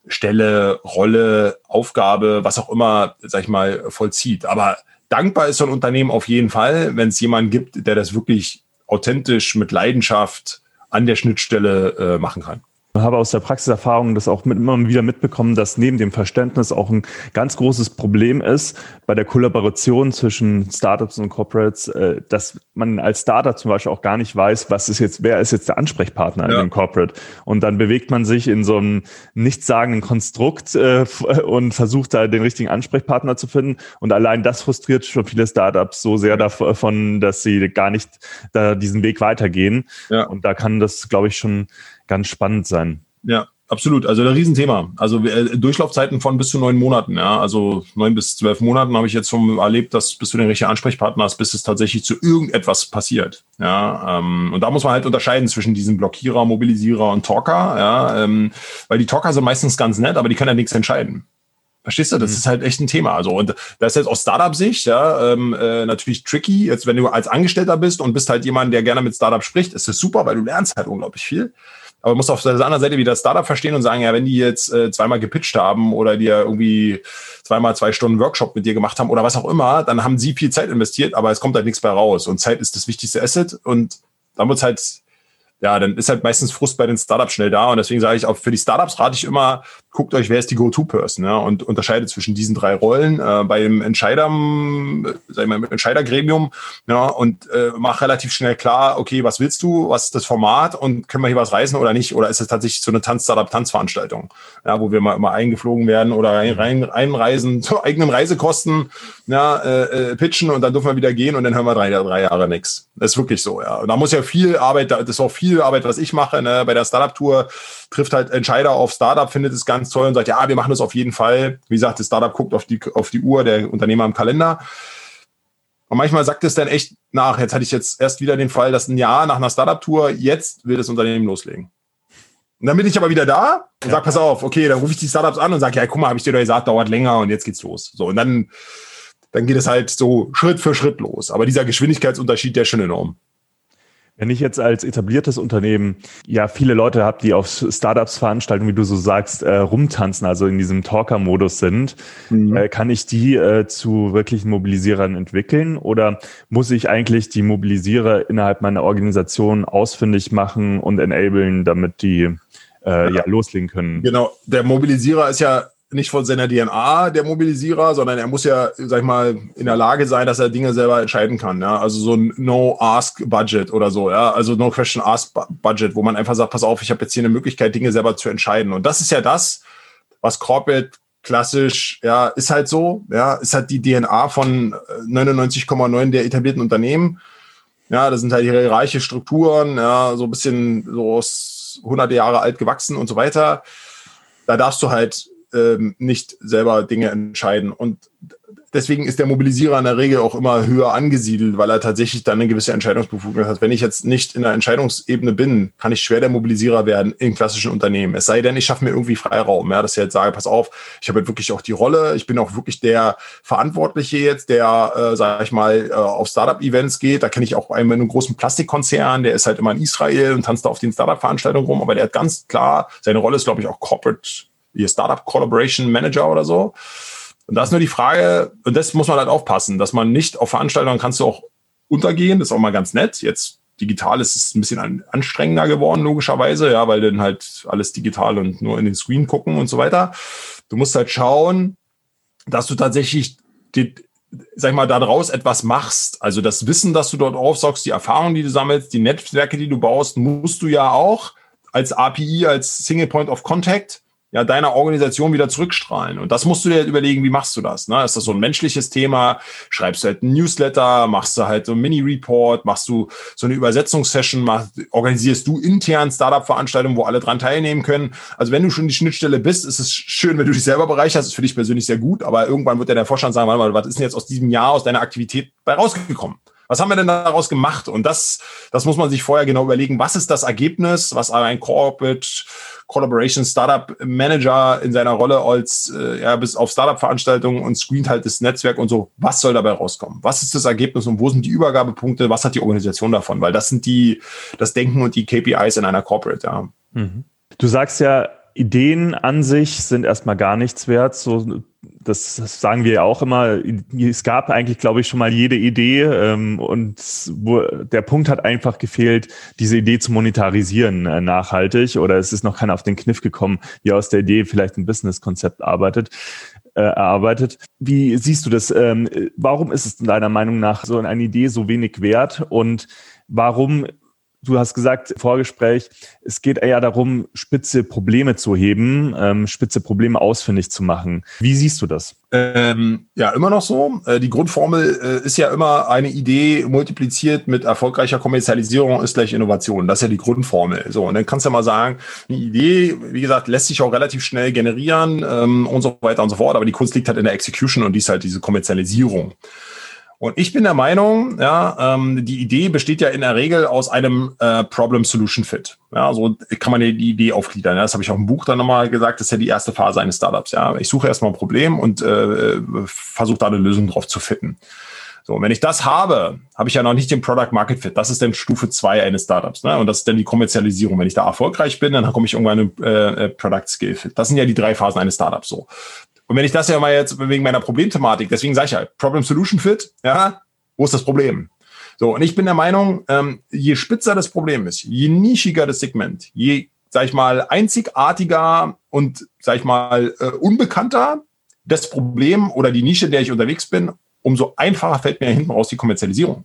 [SPEAKER 2] Stelle, Rolle, Aufgabe, was auch immer, sag ich mal, vollzieht. Aber dankbar ist so ein Unternehmen auf jeden Fall, wenn es jemanden gibt, der das wirklich authentisch mit Leidenschaft an der Schnittstelle äh, machen kann.
[SPEAKER 1] Ich habe aus der Praxiserfahrung das auch mit, immer wieder mitbekommen, dass neben dem Verständnis auch ein ganz großes Problem ist bei der Kollaboration zwischen Startups und Corporates, äh, dass man als Startup zum Beispiel auch gar nicht weiß, was ist jetzt, wer ist jetzt der Ansprechpartner ja. in dem Corporate. Und dann bewegt man sich in so einem nichtssagenden Konstrukt äh, und versucht da den richtigen Ansprechpartner zu finden. Und allein das frustriert schon viele Startups so sehr davon, dass sie gar nicht da diesen Weg weitergehen. Ja. Und da kann das, glaube ich, schon ganz spannend sein.
[SPEAKER 2] Ja, absolut. Also ein Riesenthema. Also äh, Durchlaufzeiten von bis zu neun Monaten. Ja, also neun bis zwölf Monaten habe ich jetzt schon erlebt, dass bis du den richtigen Ansprechpartner hast, bis es tatsächlich zu irgendetwas passiert. Ja, ähm, und da muss man halt unterscheiden zwischen diesen Blockierer, Mobilisierer und Talker. Ja, ähm, weil die Talker sind meistens ganz nett, aber die können ja nichts entscheiden. Verstehst du? Das mhm. ist halt echt ein Thema. Also, und das ist jetzt aus Startup-Sicht, ja, ähm, äh, natürlich tricky. Jetzt, wenn du als Angestellter bist und bist halt jemand, der gerne mit Startup spricht, ist das super, weil du lernst halt unglaublich viel. Aber du musst auf der anderen Seite wieder Startup verstehen und sagen, ja, wenn die jetzt äh, zweimal gepitcht haben oder dir irgendwie zweimal zwei Stunden Workshop mit dir gemacht haben oder was auch immer, dann haben sie viel Zeit investiert, aber es kommt halt nichts bei raus. Und Zeit ist das wichtigste Asset und da wird halt ja, dann ist halt meistens Frust bei den Startups schnell da. Und deswegen sage ich auch für die Startups rate ich immer, guckt euch, wer ist die Go-To-Person ja, und unterscheidet zwischen diesen drei Rollen äh, bei dem Entscheider, sag ich mal, Entscheidergremium ja, und äh, mach relativ schnell klar, okay, was willst du, was ist das Format und können wir hier was reisen oder nicht? Oder ist es tatsächlich so eine Tanz-Startup-Tanzveranstaltung, ja, wo wir mal immer eingeflogen werden oder rein, einreisen zu eigenen Reisekosten, ja, äh, äh, pitchen und dann dürfen wir wieder gehen und dann hören wir drei, drei Jahre nichts. Das ist wirklich so, ja. Und da muss ja viel Arbeit, das ist auch viel Arbeit, was ich mache, ne, bei der Startup-Tour trifft halt Entscheider auf Startup, findet es ganz toll und sagt, ja, wir machen das auf jeden Fall. Wie gesagt, das Startup guckt auf die, auf die Uhr, der Unternehmer im Kalender. Und manchmal sagt es dann echt nach, jetzt hatte ich jetzt erst wieder den Fall, dass ein Jahr nach einer Startup-Tour, jetzt will das Unternehmen loslegen. Und dann bin ich aber wieder da und ja. sage, pass auf, okay, dann rufe ich die Startups an und sage, ja, guck mal, habe ich dir doch gesagt, dauert länger und jetzt geht's los. So, und dann, dann geht es halt so Schritt für Schritt los. Aber dieser Geschwindigkeitsunterschied, der ist schon enorm.
[SPEAKER 1] Wenn ich jetzt als etabliertes Unternehmen ja viele Leute habe, die auf Startups-Veranstaltungen, wie du so sagst, äh, rumtanzen, also in diesem Talker-Modus sind, mhm. äh, kann ich die äh, zu wirklichen Mobilisierern entwickeln oder muss ich eigentlich die Mobilisierer innerhalb meiner Organisation ausfindig machen und enablen, damit die äh, ja loslegen können?
[SPEAKER 2] Genau, der Mobilisierer ist ja nicht von seiner DNA der Mobilisierer, sondern er muss ja, sag ich mal, in der Lage sein, dass er Dinge selber entscheiden kann. Ja? Also so ein No-Ask-Budget oder so, ja, also No-Question-Ask-Budget, wo man einfach sagt, pass auf, ich habe jetzt hier eine Möglichkeit, Dinge selber zu entscheiden. Und das ist ja das, was Corporate klassisch, ja, ist halt so, ja, ist halt die DNA von 99,9 äh, der etablierten Unternehmen. Ja, das sind halt ihre reiche Strukturen, ja, so ein bisschen so aus hunderte Jahre alt gewachsen und so weiter. Da darfst du halt ähm, nicht selber Dinge entscheiden. Und deswegen ist der Mobilisierer in der Regel auch immer höher angesiedelt, weil er tatsächlich dann eine gewisse Entscheidungsbefugnis hat. Wenn ich jetzt nicht in der Entscheidungsebene bin, kann ich schwer der Mobilisierer werden in klassischen Unternehmen. Es sei denn, ich schaffe mir irgendwie Freiraum, ja, dass ich jetzt sage, pass auf, ich habe jetzt wirklich auch die Rolle, ich bin auch wirklich der Verantwortliche jetzt, der, äh, sage ich mal, äh, auf Startup-Events geht. Da kenne ich auch einen, einen großen Plastikkonzern, der ist halt immer in Israel und tanzt da auf den Startup-Veranstaltungen rum, aber der hat ganz klar, seine Rolle ist, glaube ich, auch Corporate ihr Startup Collaboration Manager oder so. Und da ist nur die Frage, und das muss man halt aufpassen, dass man nicht auf Veranstaltungen kannst du auch untergehen, das ist auch mal ganz nett. Jetzt digital ist es ein bisschen anstrengender geworden, logischerweise, ja, weil dann halt alles digital und nur in den Screen gucken und so weiter. Du musst halt schauen, dass du tatsächlich die, sag ich mal, daraus etwas machst. Also das Wissen, das du dort aufsaugst, die Erfahrungen, die du sammelst, die Netzwerke, die du baust, musst du ja auch als API, als Single Point of Contact ja, deiner Organisation wieder zurückstrahlen. Und das musst du dir überlegen, wie machst du das? Ne? Ist das so ein menschliches Thema? Schreibst du halt einen Newsletter, machst du halt so ein Mini-Report, machst du so eine Übersetzungssession, organisierst du intern Startup-Veranstaltungen, wo alle dran teilnehmen können. Also wenn du schon die Schnittstelle bist, ist es schön, wenn du dich selber bereicherst, ist für dich persönlich sehr gut, aber irgendwann wird ja der Vorstand sagen, warte mal, was ist denn jetzt aus diesem Jahr, aus deiner Aktivität bei rausgekommen? Was haben wir denn daraus gemacht? Und das, das muss man sich vorher genau überlegen. Was ist das Ergebnis, was ein Corporate Collaboration Startup Manager in seiner Rolle als äh, ja, bis auf Startup-Veranstaltungen und screent halt das Netzwerk und so. Was soll dabei rauskommen? Was ist das Ergebnis und wo sind die Übergabepunkte? Was hat die Organisation davon? Weil das sind die, das Denken und die KPIs in einer Corporate, ja.
[SPEAKER 1] Mhm. Du sagst ja, Ideen an sich sind erstmal gar nichts wert. So das, sagen wir ja auch immer, es gab eigentlich, glaube ich, schon mal jede Idee ähm, und wo, der Punkt hat einfach gefehlt, diese Idee zu monetarisieren äh, nachhaltig oder es ist noch keiner auf den Kniff gekommen, wie aus der Idee vielleicht ein Businesskonzept arbeitet äh, erarbeitet. Wie siehst du das? Ähm, warum ist es deiner Meinung nach so eine Idee so wenig wert und warum Du hast gesagt, Vorgespräch, es geht eher darum, spitze Probleme zu heben, ähm, spitze Probleme ausfindig zu machen. Wie siehst du das?
[SPEAKER 2] Ähm, ja, immer noch so. Äh, die Grundformel äh, ist ja immer eine Idee multipliziert mit erfolgreicher Kommerzialisierung ist gleich Innovation. Das ist ja die Grundformel. So, und dann kannst du ja mal sagen, eine Idee, wie gesagt, lässt sich auch relativ schnell generieren ähm, und so weiter und so fort. Aber die Kunst liegt halt in der Execution und die ist halt diese Kommerzialisierung. Und ich bin der Meinung, ja, ähm, die Idee besteht ja in der Regel aus einem äh, Problem-Solution-Fit. Ja, so kann man die Idee aufgliedern. Ja. Das habe ich auch im Buch dann nochmal gesagt, das ist ja die erste Phase eines Startups. Ja. Ich suche erstmal ein Problem und äh, versuche da eine Lösung drauf zu fitten. So, und wenn ich das habe, habe ich ja noch nicht den Product Market Fit. Das ist dann Stufe zwei eines Startups. Ne? Und das ist dann die Kommerzialisierung. Wenn ich da erfolgreich bin, dann komme ich irgendwann in äh, äh, Product Skill Fit. Das sind ja die drei Phasen eines Startups so. Und wenn ich das ja mal jetzt wegen meiner Problemthematik, deswegen sage ich ja, Problem Solution Fit, ja, wo ist das Problem? So, und ich bin der Meinung, ähm, je spitzer das Problem ist, je nischiger das Segment, je, sag ich mal, einzigartiger und, sag ich mal, äh, unbekannter das Problem oder die Nische, in der ich unterwegs bin, umso einfacher fällt mir hinten raus die Kommerzialisierung.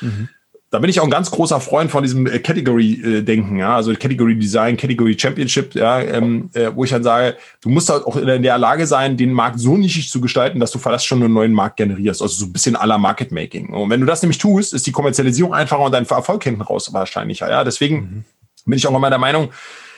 [SPEAKER 2] Mhm da bin ich auch ein ganz großer Freund von diesem äh, Category-Denken, ja, also Category Design, Category Championship, ja, ähm, äh, wo ich dann sage, du musst halt auch in der Lage sein, den Markt so nischig zu gestalten, dass du vielleicht schon einen neuen Markt generierst, also so ein bisschen aller Market Making. Und wenn du das nämlich tust, ist die Kommerzialisierung einfacher und dein Erfolg hinten raus wahrscheinlicher, ja. Deswegen mhm. bin ich auch immer der Meinung,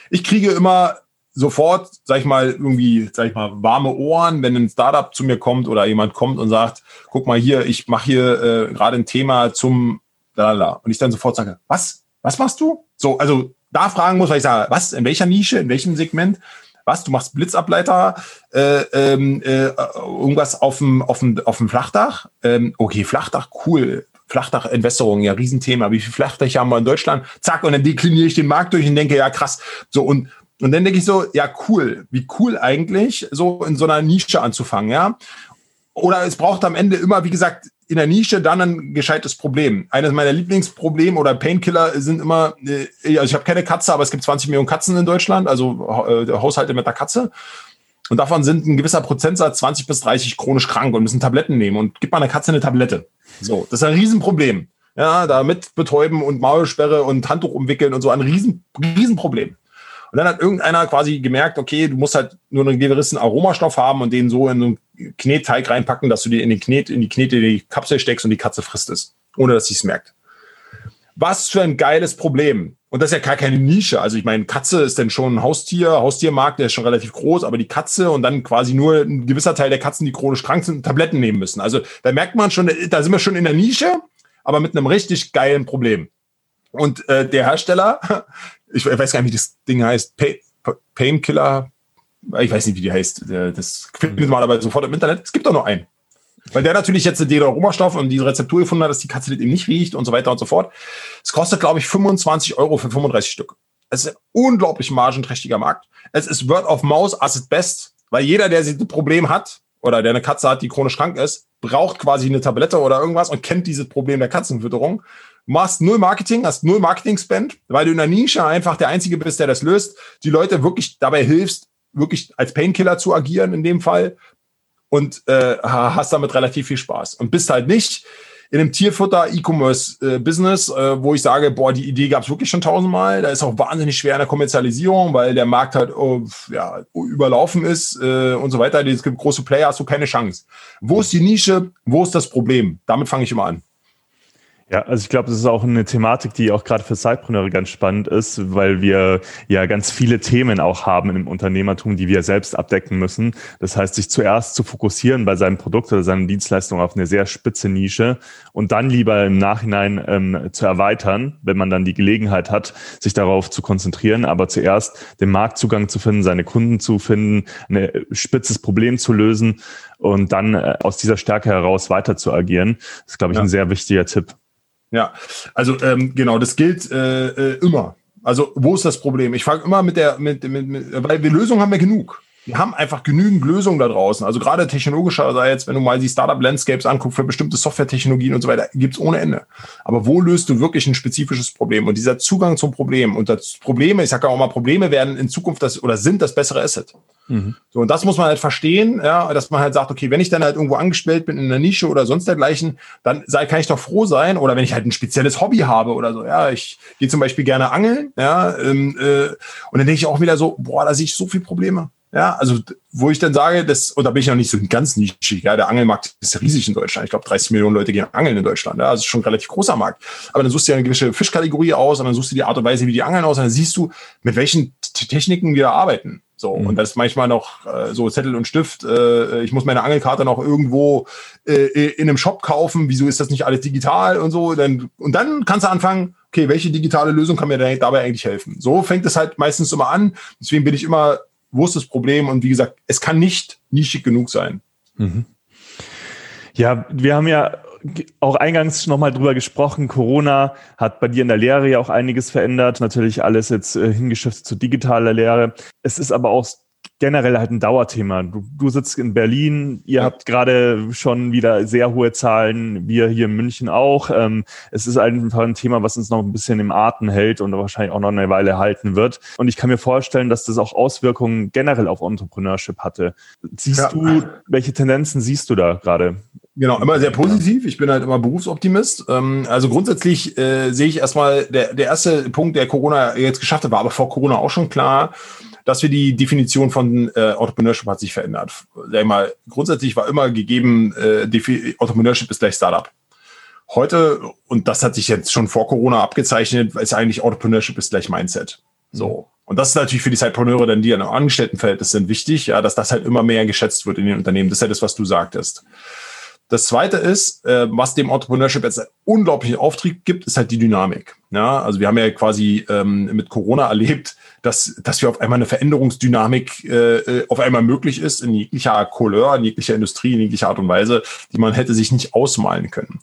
[SPEAKER 2] ich kriege immer sofort, sag ich mal, irgendwie, sag ich mal, warme Ohren, wenn ein Startup zu mir kommt oder jemand kommt und sagt, guck mal hier, ich mache hier äh, gerade ein Thema zum lalala. Und ich dann sofort sage, was? Was machst du? So, also da fragen muss, weil ich sage, was? In welcher Nische? In welchem Segment? Was? Du machst Blitzableiter, äh, ähm, äh, irgendwas auf dem, auf dem, auf dem Flachdach? Ähm, okay, Flachdach, cool. Flachdach-Entwässerung, ja, Riesenthema. Wie viel Flachdächer haben wir in Deutschland? Zack, und dann dekliniere ich den Markt durch und denke, ja, krass. So, und, und dann denke ich so, ja, cool. Wie cool eigentlich, so in so einer Nische anzufangen, ja. Oder es braucht am Ende immer, wie gesagt, in der Nische dann ein gescheites Problem. Eines meiner Lieblingsprobleme oder Painkiller sind immer, äh, also ich habe keine Katze, aber es gibt 20 Millionen Katzen in Deutschland, also äh, Haushalte mit einer Katze. Und davon sind ein gewisser Prozentsatz 20 bis 30 chronisch krank und müssen Tabletten nehmen. Und gibt man einer Katze eine Tablette. So, das ist ein Riesenproblem. Ja, da mit betäuben und Maulsperre und Handtuch umwickeln und so ein Riesen, Riesenproblem. Und dann hat irgendeiner quasi gemerkt, okay, du musst halt nur einen gewissen Aromastoff haben und den so in einen Knetteig reinpacken, dass du dir in den Knet, in die Knete die Kapsel steckst und die Katze frisst es, ohne dass sie es merkt. Was für ein geiles Problem. Und das ist ja gar keine Nische. Also ich meine, Katze ist denn schon ein Haustier, Haustiermarkt, der ist schon relativ groß, aber die Katze und dann quasi nur ein gewisser Teil der Katzen, die chronisch krank sind, Tabletten nehmen müssen. Also da merkt man schon, da sind wir schon in der Nische, aber mit einem richtig geilen Problem. Und äh, der Hersteller, ich weiß gar nicht, wie das Ding heißt, Painkiller, ich weiß nicht, wie die heißt, das findet man aber sofort im Internet. Es gibt doch nur einen. Weil der natürlich jetzt den Aromastoff und die Rezeptur gefunden hat, dass die Katze eben nicht riecht und so weiter und so fort. Es kostet, glaube ich, 25 Euro für 35 Stück. Es ist ein unglaublich margenträchtiger Markt. Es ist Word of Mouse as it best, weil jeder, der ein Problem hat oder der eine Katze hat, die chronisch krank ist, braucht quasi eine Tablette oder irgendwas und kennt dieses Problem der Katzenfütterung machst null Marketing, hast null Marketing-Spend, weil du in der Nische einfach der Einzige bist, der das löst, die Leute wirklich dabei hilfst, wirklich als Painkiller zu agieren in dem Fall und äh, hast damit relativ viel Spaß und bist halt nicht in einem Tierfutter-E-Commerce-Business, äh, äh, wo ich sage, boah, die Idee gab es wirklich schon tausendmal. Da ist auch wahnsinnig schwer in der Kommerzialisierung, weil der Markt halt oh, ja, überlaufen ist äh, und so weiter. Es gibt große Player, hast du keine Chance. Wo ist die Nische? Wo ist das Problem? Damit fange ich immer an.
[SPEAKER 1] Ja, also ich glaube, das ist auch eine Thematik, die auch gerade für Zeitpreneure ganz spannend ist, weil wir ja ganz viele Themen auch haben im Unternehmertum, die wir selbst abdecken müssen. Das heißt, sich zuerst zu fokussieren bei seinem Produkt oder seinen Dienstleistungen auf eine sehr spitze Nische und dann lieber im Nachhinein ähm, zu erweitern, wenn man dann die Gelegenheit hat, sich darauf zu konzentrieren, aber zuerst den Marktzugang zu finden, seine Kunden zu finden, ein spitzes Problem zu lösen und dann äh, aus dieser Stärke heraus weiter zu agieren. Das ist, glaube ich, ja. ein sehr wichtiger Tipp.
[SPEAKER 2] Ja, also ähm, genau, das gilt äh, äh, immer. Also wo ist das Problem? Ich frage immer mit der, mit, mit, mit, weil wir Lösungen haben wir genug. Wir haben einfach genügend Lösungen da draußen. Also gerade technologischerseits, wenn du mal die Startup-Landscapes anguckst für bestimmte Software-Technologien und so weiter, gibt's ohne Ende. Aber wo löst du wirklich ein spezifisches Problem? Und dieser Zugang zum Problem und das Probleme, ich sage auch mal, Probleme werden in Zukunft das oder sind das bessere Asset. Mhm. So, und das muss man halt verstehen, ja, dass man halt sagt, okay, wenn ich dann halt irgendwo angestellt bin in einer Nische oder sonst dergleichen, dann sei, kann ich doch froh sein. Oder wenn ich halt ein spezielles Hobby habe oder so, ja, ich gehe zum Beispiel gerne angeln, ja, ähm, äh, und dann denke ich auch wieder so, boah, da sehe ich so viele Probleme. Ja, also wo ich dann sage, das, und da bin ich noch nicht so ganz nischig, ja, der Angelmarkt ist riesig in Deutschland. Ich glaube, 30 Millionen Leute gehen angeln in Deutschland. Ja, also schon ein relativ großer Markt. Aber dann suchst du ja eine gewisse Fischkategorie aus und dann suchst du die Art und Weise, wie die angeln aus, und dann siehst du, mit welchen Techniken wir arbeiten. So, mhm. und das ist manchmal noch äh, so Zettel und Stift. Äh, ich muss meine Angelkarte noch irgendwo äh, in einem Shop kaufen. Wieso ist das nicht alles digital und so? Dann, und dann kannst du anfangen, okay, welche digitale Lösung kann mir dabei eigentlich helfen? So fängt es halt meistens immer an. Deswegen bin ich immer wo ist das Problem? Und wie gesagt, es kann nicht nischig genug sein. Mhm.
[SPEAKER 1] Ja, wir haben ja auch eingangs nochmal drüber gesprochen. Corona hat bei dir in der Lehre ja auch einiges verändert. Natürlich alles jetzt äh, hingeschiftet zu digitaler Lehre. Es ist aber auch generell halt ein Dauerthema. Du, du sitzt in Berlin, ihr ja. habt gerade schon wieder sehr hohe Zahlen, wir hier in München auch. Ähm, es ist einfach ein Thema, was uns noch ein bisschen im Atem hält und wahrscheinlich auch noch eine Weile halten wird. Und ich kann mir vorstellen, dass das auch Auswirkungen generell auf Entrepreneurship hatte. Siehst ja. du, welche Tendenzen siehst du da gerade?
[SPEAKER 2] Genau, immer sehr positiv. Ich bin halt immer Berufsoptimist. Ähm, also grundsätzlich äh, sehe ich erstmal, der, der erste Punkt, der Corona jetzt geschafft hat, war aber vor Corona auch schon klar dass wir die Definition von äh, Entrepreneurship hat sich verändert. Sag mal, grundsätzlich war immer gegeben, äh, Entrepreneurship ist gleich Startup. Heute, und das hat sich jetzt schon vor Corona abgezeichnet, ist eigentlich Entrepreneurship ist gleich Mindset. So. Und das ist natürlich für die Zeitpreneure, denn die an einem Angestelltenverhältnis sind, wichtig, ja, dass das halt immer mehr geschätzt wird in den Unternehmen. Das ist ja das, was du sagtest. Das zweite ist, äh, was dem Entrepreneurship jetzt unglaublichen Auftrieb gibt, ist halt die Dynamik. Ja, also wir haben ja quasi ähm, mit Corona erlebt, dass, dass wir auf einmal eine Veränderungsdynamik äh, äh, auf einmal möglich ist in jeglicher Couleur, in jeglicher Industrie, in jeglicher Art und Weise, die man hätte sich nicht ausmalen können.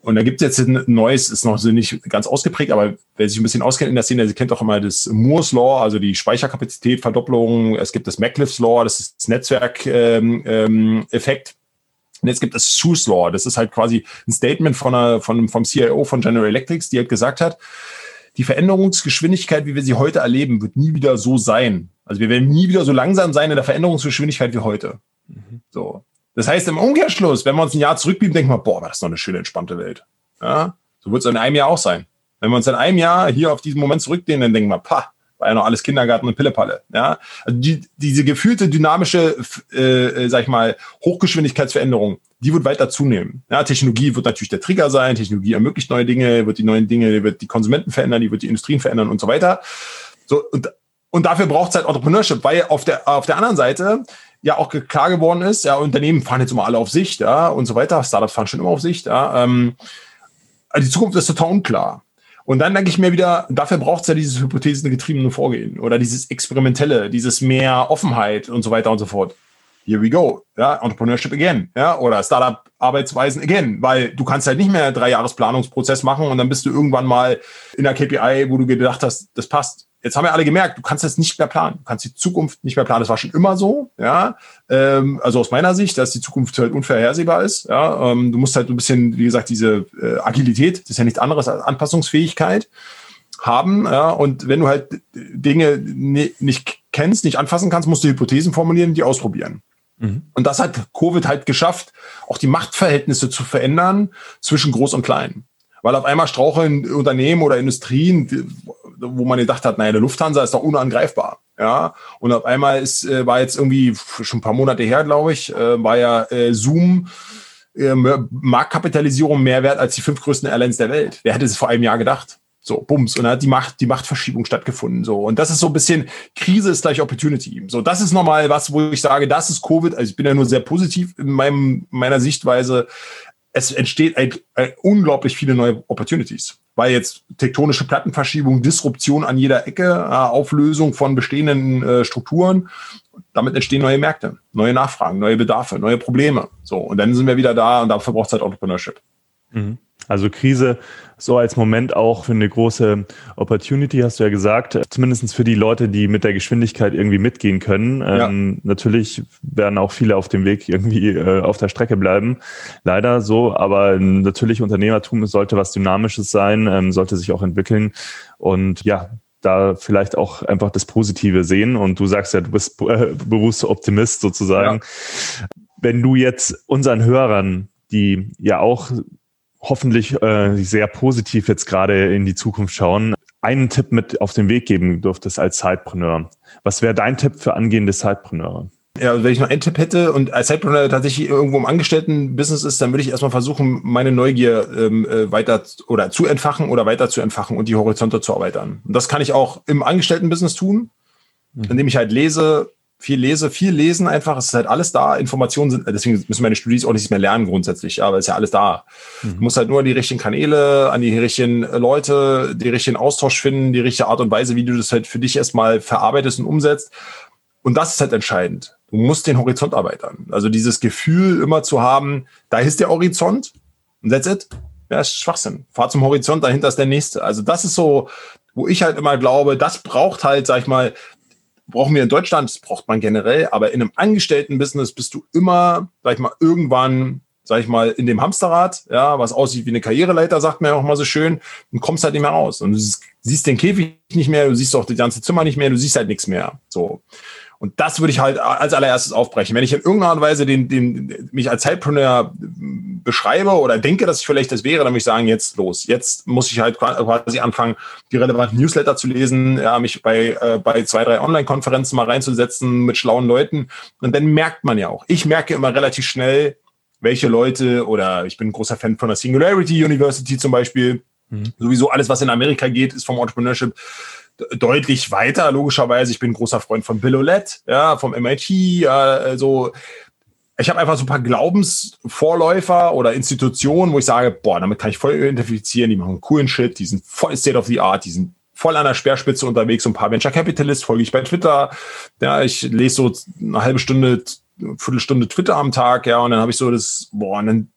[SPEAKER 2] Und da gibt es jetzt ein neues, ist noch nicht ganz ausgeprägt, aber wer sich ein bisschen auskennt in der Szene, der kennt auch immer das Moore's Law, also die Speicherkapazität, Verdopplung. Es gibt das Macliffe Law, das ist das Netzwerk-Effekt. Ähm, ähm, und jetzt gibt es Sue's Law. Das ist halt quasi ein Statement von einer, von, vom CIO von General Electric, die halt gesagt hat, die Veränderungsgeschwindigkeit, wie wir sie heute erleben, wird nie wieder so sein. Also wir werden nie wieder so langsam sein in der Veränderungsgeschwindigkeit wie heute. Mhm. So. Das heißt, im Umkehrschluss, wenn wir uns ein Jahr zurückblieben, denken wir, boah, war das noch eine schöne, entspannte Welt. Ja? So wird es in einem Jahr auch sein. Wenn wir uns in einem Jahr hier auf diesen Moment zurücklehnen, dann denken wir, pah, war ja noch alles Kindergarten und Pillepalle. Ja? Also die, diese gefühlte dynamische, äh, äh, sag ich mal, Hochgeschwindigkeitsveränderung, die wird weiter zunehmen. Ja, Technologie wird natürlich der Trigger sein, Technologie ermöglicht neue Dinge, wird die neuen Dinge, wird die Konsumenten verändern, die wird die Industrien verändern und so weiter. So, und, und dafür braucht es halt Entrepreneurship, weil auf der, auf der anderen Seite ja auch klar geworden ist, ja, Unternehmen fahren jetzt immer alle auf Sicht, ja, und so weiter. Startups fahren schon immer auf Sicht, ja. Ähm, die Zukunft ist total unklar. Und dann denke ich mir wieder, dafür braucht es ja dieses hypothesengetriebene Vorgehen oder dieses experimentelle, dieses mehr Offenheit und so weiter und so fort. Here we go. Ja, Entrepreneurship again. Ja, oder Startup-Arbeitsweisen again. Weil du kannst halt nicht mehr drei Jahres Planungsprozess machen und dann bist du irgendwann mal in der KPI, wo du gedacht hast, das passt jetzt haben wir alle gemerkt, du kannst das nicht mehr planen. Du kannst die Zukunft nicht mehr planen. Das war schon immer so, ja. Ähm, also aus meiner Sicht, dass die Zukunft halt unvorhersehbar ist. Ja, ähm, du musst halt ein bisschen, wie gesagt, diese äh, Agilität, das ist ja nichts anderes als Anpassungsfähigkeit haben. Ja, und wenn du halt Dinge nicht kennst, nicht anfassen kannst, musst du Hypothesen formulieren, die ausprobieren. Mhm. Und das hat Covid halt geschafft, auch die Machtverhältnisse zu verändern zwischen Groß und Klein. Weil auf einmal straucheln Unternehmen oder Industrien, wo man gedacht hat, naja, der Lufthansa ist doch unangreifbar. Ja, und auf einmal ist, äh, war jetzt irgendwie schon ein paar Monate her, glaube ich, äh, war ja äh, Zoom Marktkapitalisierung mehr wert als die fünf größten Airlines der Welt. Wer hätte es vor einem Jahr gedacht? So, bums. Und dann hat die Macht, die Machtverschiebung stattgefunden. So. Und das ist so ein bisschen, Krise ist gleich Opportunity. So, das ist nochmal was, wo ich sage, das ist Covid. Also ich bin ja nur sehr positiv in meinem, meiner Sichtweise es entsteht ein, ein, unglaublich viele neue Opportunities, weil jetzt tektonische Plattenverschiebung, Disruption an jeder Ecke, Auflösung von bestehenden äh, Strukturen, damit entstehen neue Märkte, neue Nachfragen, neue Bedarfe, neue Probleme. So und dann sind wir wieder da und dafür braucht es halt Entrepreneurship.
[SPEAKER 1] Mhm. Also Krise so als Moment auch für eine große Opportunity, hast du ja gesagt. Zumindestens für die Leute, die mit der Geschwindigkeit irgendwie mitgehen können. Ja. Ähm, natürlich werden auch viele auf dem Weg irgendwie äh, auf der Strecke bleiben. Leider so, aber natürlich Unternehmertum sollte was Dynamisches sein, ähm, sollte sich auch entwickeln. Und ja, da vielleicht auch einfach das Positive sehen. Und du sagst ja, du bist äh, Berufsoptimist sozusagen. Ja. Wenn du jetzt unseren Hörern, die ja auch hoffentlich äh, sehr positiv jetzt gerade in die Zukunft schauen, einen Tipp mit auf den Weg geben dürftest als Sidepreneur. Was wäre dein Tipp für angehende Sidepreneure?
[SPEAKER 2] Ja, also wenn ich noch einen Tipp hätte und als Sidepreneur tatsächlich irgendwo im Angestelltenbusiness ist, dann würde ich erstmal versuchen, meine Neugier ähm, äh, weiter oder zu entfachen oder weiter zu entfachen und die Horizonte zu erweitern. Und das kann ich auch im Angestelltenbusiness tun, mhm. indem ich halt lese, viel lese, viel lesen einfach. Es ist halt alles da. Informationen sind, deswegen müssen meine Studis auch nichts mehr lernen grundsätzlich, ja, aber es ist ja alles da. Mhm. Du musst halt nur die richtigen Kanäle, an die richtigen Leute, die richtigen Austausch finden, die richtige Art und Weise, wie du das halt für dich erstmal verarbeitest und umsetzt. Und das ist halt entscheidend. Du musst den Horizont erweitern. Also dieses Gefühl immer zu haben, da ist der Horizont und that's it. Ja, ist Schwachsinn. Fahr zum Horizont, dahinter ist der nächste. Also das ist so, wo ich halt immer glaube, das braucht halt, sag ich mal, brauchen wir in Deutschland, das braucht man generell, aber in einem Angestellten-Business bist du immer, sag ich mal, irgendwann, sag ich mal, in dem Hamsterrad, ja, was aussieht wie eine Karriereleiter, sagt man ja auch mal so schön, und kommst halt nicht mehr raus. Und du siehst den Käfig nicht mehr, du siehst auch das ganze Zimmer nicht mehr, du siehst halt nichts mehr. So. Und das würde ich halt als allererstes aufbrechen. Wenn ich in irgendeiner Art und Weise den, den, mich als Zeitpreneur beschreibe oder denke, dass ich vielleicht das wäre, dann würde ich sagen, jetzt los. Jetzt muss ich halt quasi anfangen, die relevanten Newsletter zu lesen, ja, mich bei, äh, bei zwei, drei Online-Konferenzen mal reinzusetzen mit schlauen Leuten. Und dann merkt man ja auch. Ich merke immer relativ schnell, welche Leute oder ich bin ein großer Fan von der Singularity University zum Beispiel. Mhm. Sowieso alles, was in Amerika geht, ist vom Entrepreneurship deutlich weiter, logischerweise. Ich bin großer Freund von Bill O'Lett, ja, vom MIT, ja, also ich habe einfach so ein paar Glaubensvorläufer oder Institutionen, wo ich sage, boah, damit kann ich voll identifizieren, die machen coolen Shit, die sind voll State of the Art, die sind voll an der Speerspitze unterwegs, so ein paar Venture Capitalists folge ich bei Twitter. Ja, ich lese so eine halbe Stunde, Viertelstunde Twitter am Tag, ja, und dann habe ich so das, boah, und dann,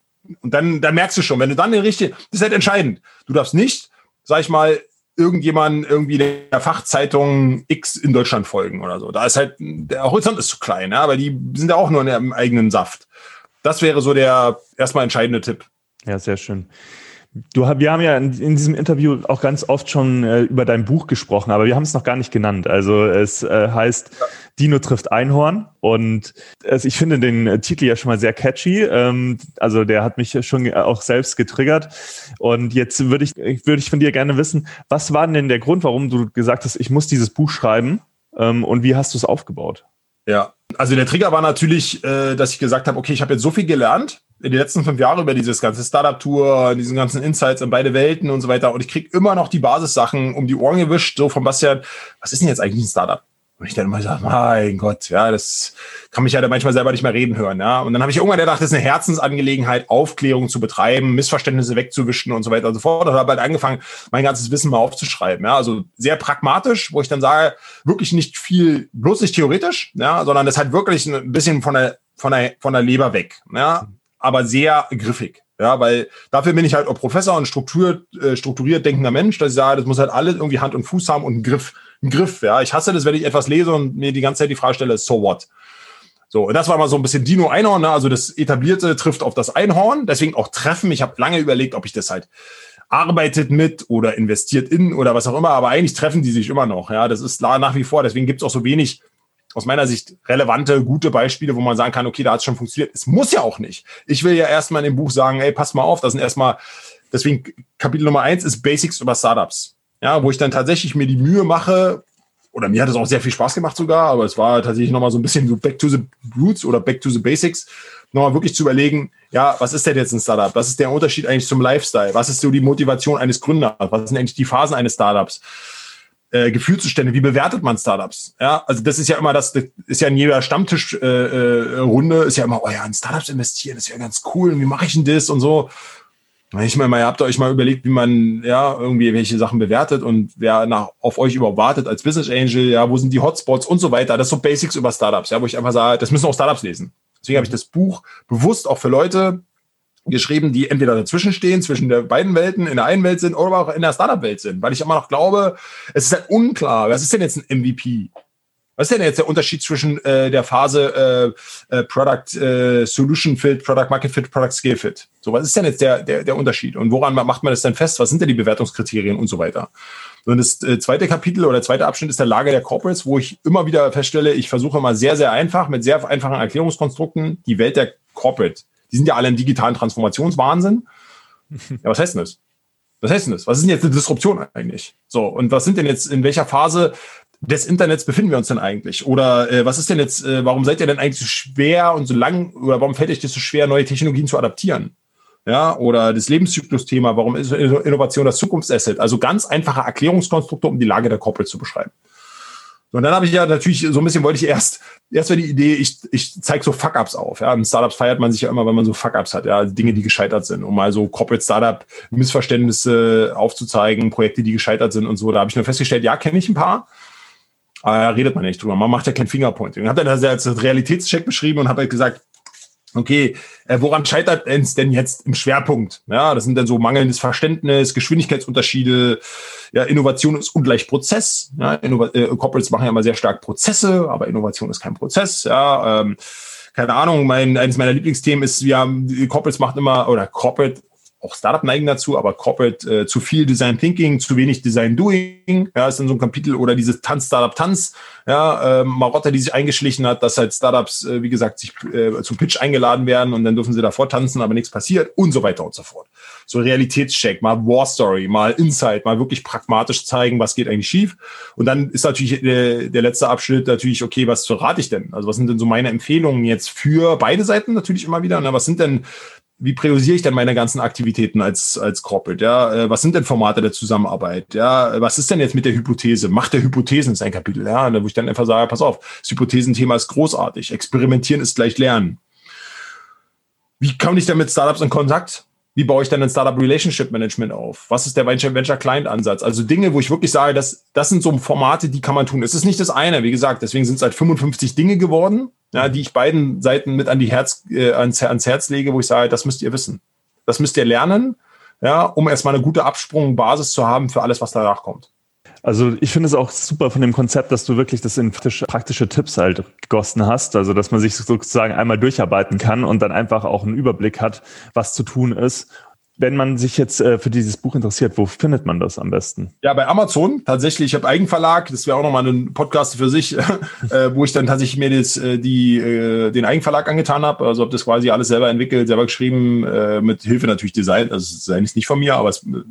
[SPEAKER 2] und dann, dann merkst du schon, wenn du dann den richtigen, das ist halt entscheidend. Du darfst nicht, sag ich mal, irgendjemand irgendwie der Fachzeitung X in Deutschland folgen oder so. Da ist halt, der Horizont ist zu klein, ja, aber die sind ja auch nur in ihrem eigenen Saft. Das wäre so der erstmal entscheidende Tipp.
[SPEAKER 1] Ja, sehr schön. Du, wir haben ja in, in, diesem Interview auch ganz oft schon äh, über dein Buch gesprochen, aber wir haben es noch gar nicht genannt. Also es äh, heißt ja. Dino trifft Einhorn und also ich finde den äh, Titel ja schon mal sehr catchy. Ähm, also der hat mich schon auch selbst getriggert. Und jetzt würde ich, würde ich von dir gerne wissen, was war denn der Grund, warum du gesagt hast, ich muss dieses Buch schreiben ähm, und wie hast du es aufgebaut?
[SPEAKER 2] Ja, also der Trigger war natürlich, äh, dass ich gesagt habe, okay, ich habe jetzt so viel gelernt in den letzten fünf Jahren über dieses ganze Startup-Tour, diesen ganzen Insights in beide Welten und so weiter. Und ich krieg immer noch die Basissachen um die Ohren gewischt, so von Bastian, was ist denn jetzt eigentlich ein Startup? Und ich dann immer sage, mein Gott, ja, das kann mich ja da manchmal selber nicht mehr reden hören. Ja. Und dann habe ich irgendwann gedacht, das ist eine Herzensangelegenheit, Aufklärung zu betreiben, Missverständnisse wegzuwischen und so weiter und so fort. Und habe halt angefangen, mein ganzes Wissen mal aufzuschreiben. Ja. Also sehr pragmatisch, wo ich dann sage, wirklich nicht viel, bloß nicht theoretisch, ja, sondern das halt wirklich ein bisschen von der, von der, von der Leber weg. Ja aber sehr griffig. Ja, weil dafür bin ich halt auch Professor und strukturiert, äh, strukturiert denkender Mensch, dass ich sage, das muss halt alles irgendwie Hand und Fuß haben und einen Griff. Einen Griff, ja. Ich hasse das, wenn ich etwas lese und mir die ganze Zeit die Frage stelle, so what? So, und das war mal so ein bisschen Dino Einhorn, ne? also das Etablierte trifft auf das Einhorn, deswegen auch Treffen. Ich habe lange überlegt, ob ich das halt arbeitet mit oder investiert in oder was auch immer, aber eigentlich treffen die sich immer noch. Ja, das ist nach wie vor, deswegen gibt es auch so wenig aus meiner Sicht relevante, gute Beispiele, wo man sagen kann, okay, da hat es schon funktioniert. Es muss ja auch nicht. Ich will ja erstmal in dem Buch sagen, ey, pass mal auf, das sind erstmal, deswegen Kapitel Nummer eins ist Basics über Startups. Ja, wo ich dann tatsächlich mir die Mühe mache, oder mir hat es auch sehr viel Spaß gemacht sogar, aber es war tatsächlich nochmal so ein bisschen so back to the roots oder back to the basics, nochmal wirklich zu überlegen, ja, was ist denn jetzt ein Startup? Was ist der Unterschied eigentlich zum Lifestyle? Was ist so die Motivation eines Gründers? Was sind eigentlich die Phasen eines Startups? äh, Gefühlszustände, wie bewertet man Startups? Ja, also das ist ja immer das, das ist ja in jeder Stammtischrunde, äh, äh, ist ja immer, oh ja, in Startups investieren, das ist ja ganz cool, wie mache ich denn das und so. Ich meine, ihr habt euch mal überlegt, wie man ja irgendwie welche Sachen bewertet und wer nach, auf euch überhaupt wartet als Business Angel, ja, wo sind die Hotspots und so weiter. Das ist so Basics über Startups, ja, wo ich einfach sage, das müssen auch Startups lesen. Deswegen habe ich das Buch bewusst auch für Leute geschrieben, die entweder dazwischen stehen, zwischen der beiden Welten, in der einen Welt sind oder auch in der Startup-Welt sind. Weil ich immer noch glaube, es ist halt unklar, was ist denn jetzt ein MVP? Was ist denn jetzt der Unterschied zwischen äh, der Phase äh, äh, Product äh, Solution Fit, Product Market Fit, Product Scale Fit? So, was ist denn jetzt der, der, der Unterschied? Und woran macht man das denn fest? Was sind denn die Bewertungskriterien und so weiter? Und das äh, zweite Kapitel oder zweite Abschnitt ist der Lage der Corporates, wo ich immer wieder feststelle, ich versuche mal sehr, sehr einfach, mit sehr einfachen Erklärungskonstrukten, die Welt der Corporate die sind ja alle im digitalen Transformationswahnsinn. Ja, was heißt denn das? Was heißt denn das? Was ist denn jetzt eine Disruption eigentlich? So, und was sind denn jetzt, in welcher Phase des Internets befinden wir uns denn eigentlich? Oder äh, was ist denn jetzt, äh, warum seid ihr denn eigentlich so schwer und so lang, oder warum fällt euch das so schwer, neue Technologien zu adaptieren? Ja, oder das Lebenszyklus-Thema, warum ist Innovation das Zukunftsasset? Also ganz einfache Erklärungskonstrukte, um die Lage der Corporate zu beschreiben. Und dann habe ich ja natürlich so ein bisschen wollte ich erst, erst war die Idee, ich, ich zeige so Fuck-Ups auf. Ja, in Startups feiert man sich ja immer, wenn man so Fuck-Ups hat, ja, Dinge, die gescheitert sind, um mal so Corporate Startup Missverständnisse aufzuzeigen, Projekte, die gescheitert sind und so. Da habe ich nur festgestellt, ja, kenne ich ein paar. Aber da redet man nicht drüber. Man macht ja kein Fingerpointing. Habe dann das als Realitätscheck beschrieben und habe halt gesagt, okay, äh, woran scheitert es denn jetzt im Schwerpunkt? Ja, das sind dann so mangelndes Verständnis, Geschwindigkeitsunterschiede, ja, Innovation ist ungleich Prozess. Ja, Innova äh, Corporates machen ja immer sehr stark Prozesse, aber Innovation ist kein Prozess. Ja, ähm, keine Ahnung, mein, eines meiner Lieblingsthemen ist, wir haben, Corporates macht immer, oder Corporate auch Startup neigen dazu, aber Corporate äh, zu viel Design Thinking, zu wenig Design Doing, ja, ist dann so ein Kapitel oder dieses Tanz, Startup, Tanz, ja, äh, Marotta, die sich eingeschlichen hat, dass halt Startups, äh, wie gesagt, sich äh, zum Pitch eingeladen werden und dann dürfen sie davor tanzen, aber nichts passiert und so weiter und so fort. So Realitätscheck, mal War Story, mal Insight, mal wirklich pragmatisch zeigen, was geht eigentlich schief. Und dann ist natürlich der, der letzte Abschnitt natürlich, okay, was rate ich denn? Also was sind denn so meine Empfehlungen jetzt für beide Seiten natürlich immer wieder? Na, was sind denn wie priorisiere ich denn meine ganzen Aktivitäten als, als Corporate? Ja, äh, was sind denn Formate der Zusammenarbeit? Ja, was ist denn jetzt mit der Hypothese? Macht der Hypothesen ist ein Kapitel, ja, wo ich dann einfach sage, pass auf, das Hypothesenthema ist großartig. Experimentieren ist gleich lernen. Wie komme ich denn mit Startups in Kontakt? Wie baue ich denn ein Startup Relationship Management auf? Was ist der Venture, Client Ansatz? Also Dinge, wo ich wirklich sage, das, das sind so Formate, die kann man tun. Es ist nicht das eine, wie gesagt, deswegen sind es halt 55 Dinge geworden ja, die ich beiden Seiten mit an die Herz, äh, ans, ans Herz lege, wo ich sage, das müsst ihr wissen. Das müsst ihr lernen, ja, um erstmal eine gute Absprungbasis zu haben für alles, was danach kommt.
[SPEAKER 1] Also ich finde es auch super von dem Konzept, dass du wirklich das in praktische, Tipps halt gegossen hast. Also dass man sich sozusagen einmal durcharbeiten kann und dann einfach auch einen Überblick hat, was zu tun ist wenn man sich jetzt äh, für dieses Buch interessiert, wo findet man das am besten?
[SPEAKER 2] Ja, bei Amazon tatsächlich. Ich habe Eigenverlag, das wäre auch nochmal ein Podcast für sich, äh, wo ich dann tatsächlich mir das, äh, die, äh, den Eigenverlag angetan habe. Also habe das quasi alles selber entwickelt, selber geschrieben, äh, mit Hilfe natürlich Design. Also Design ist nicht von mir, aber es äh,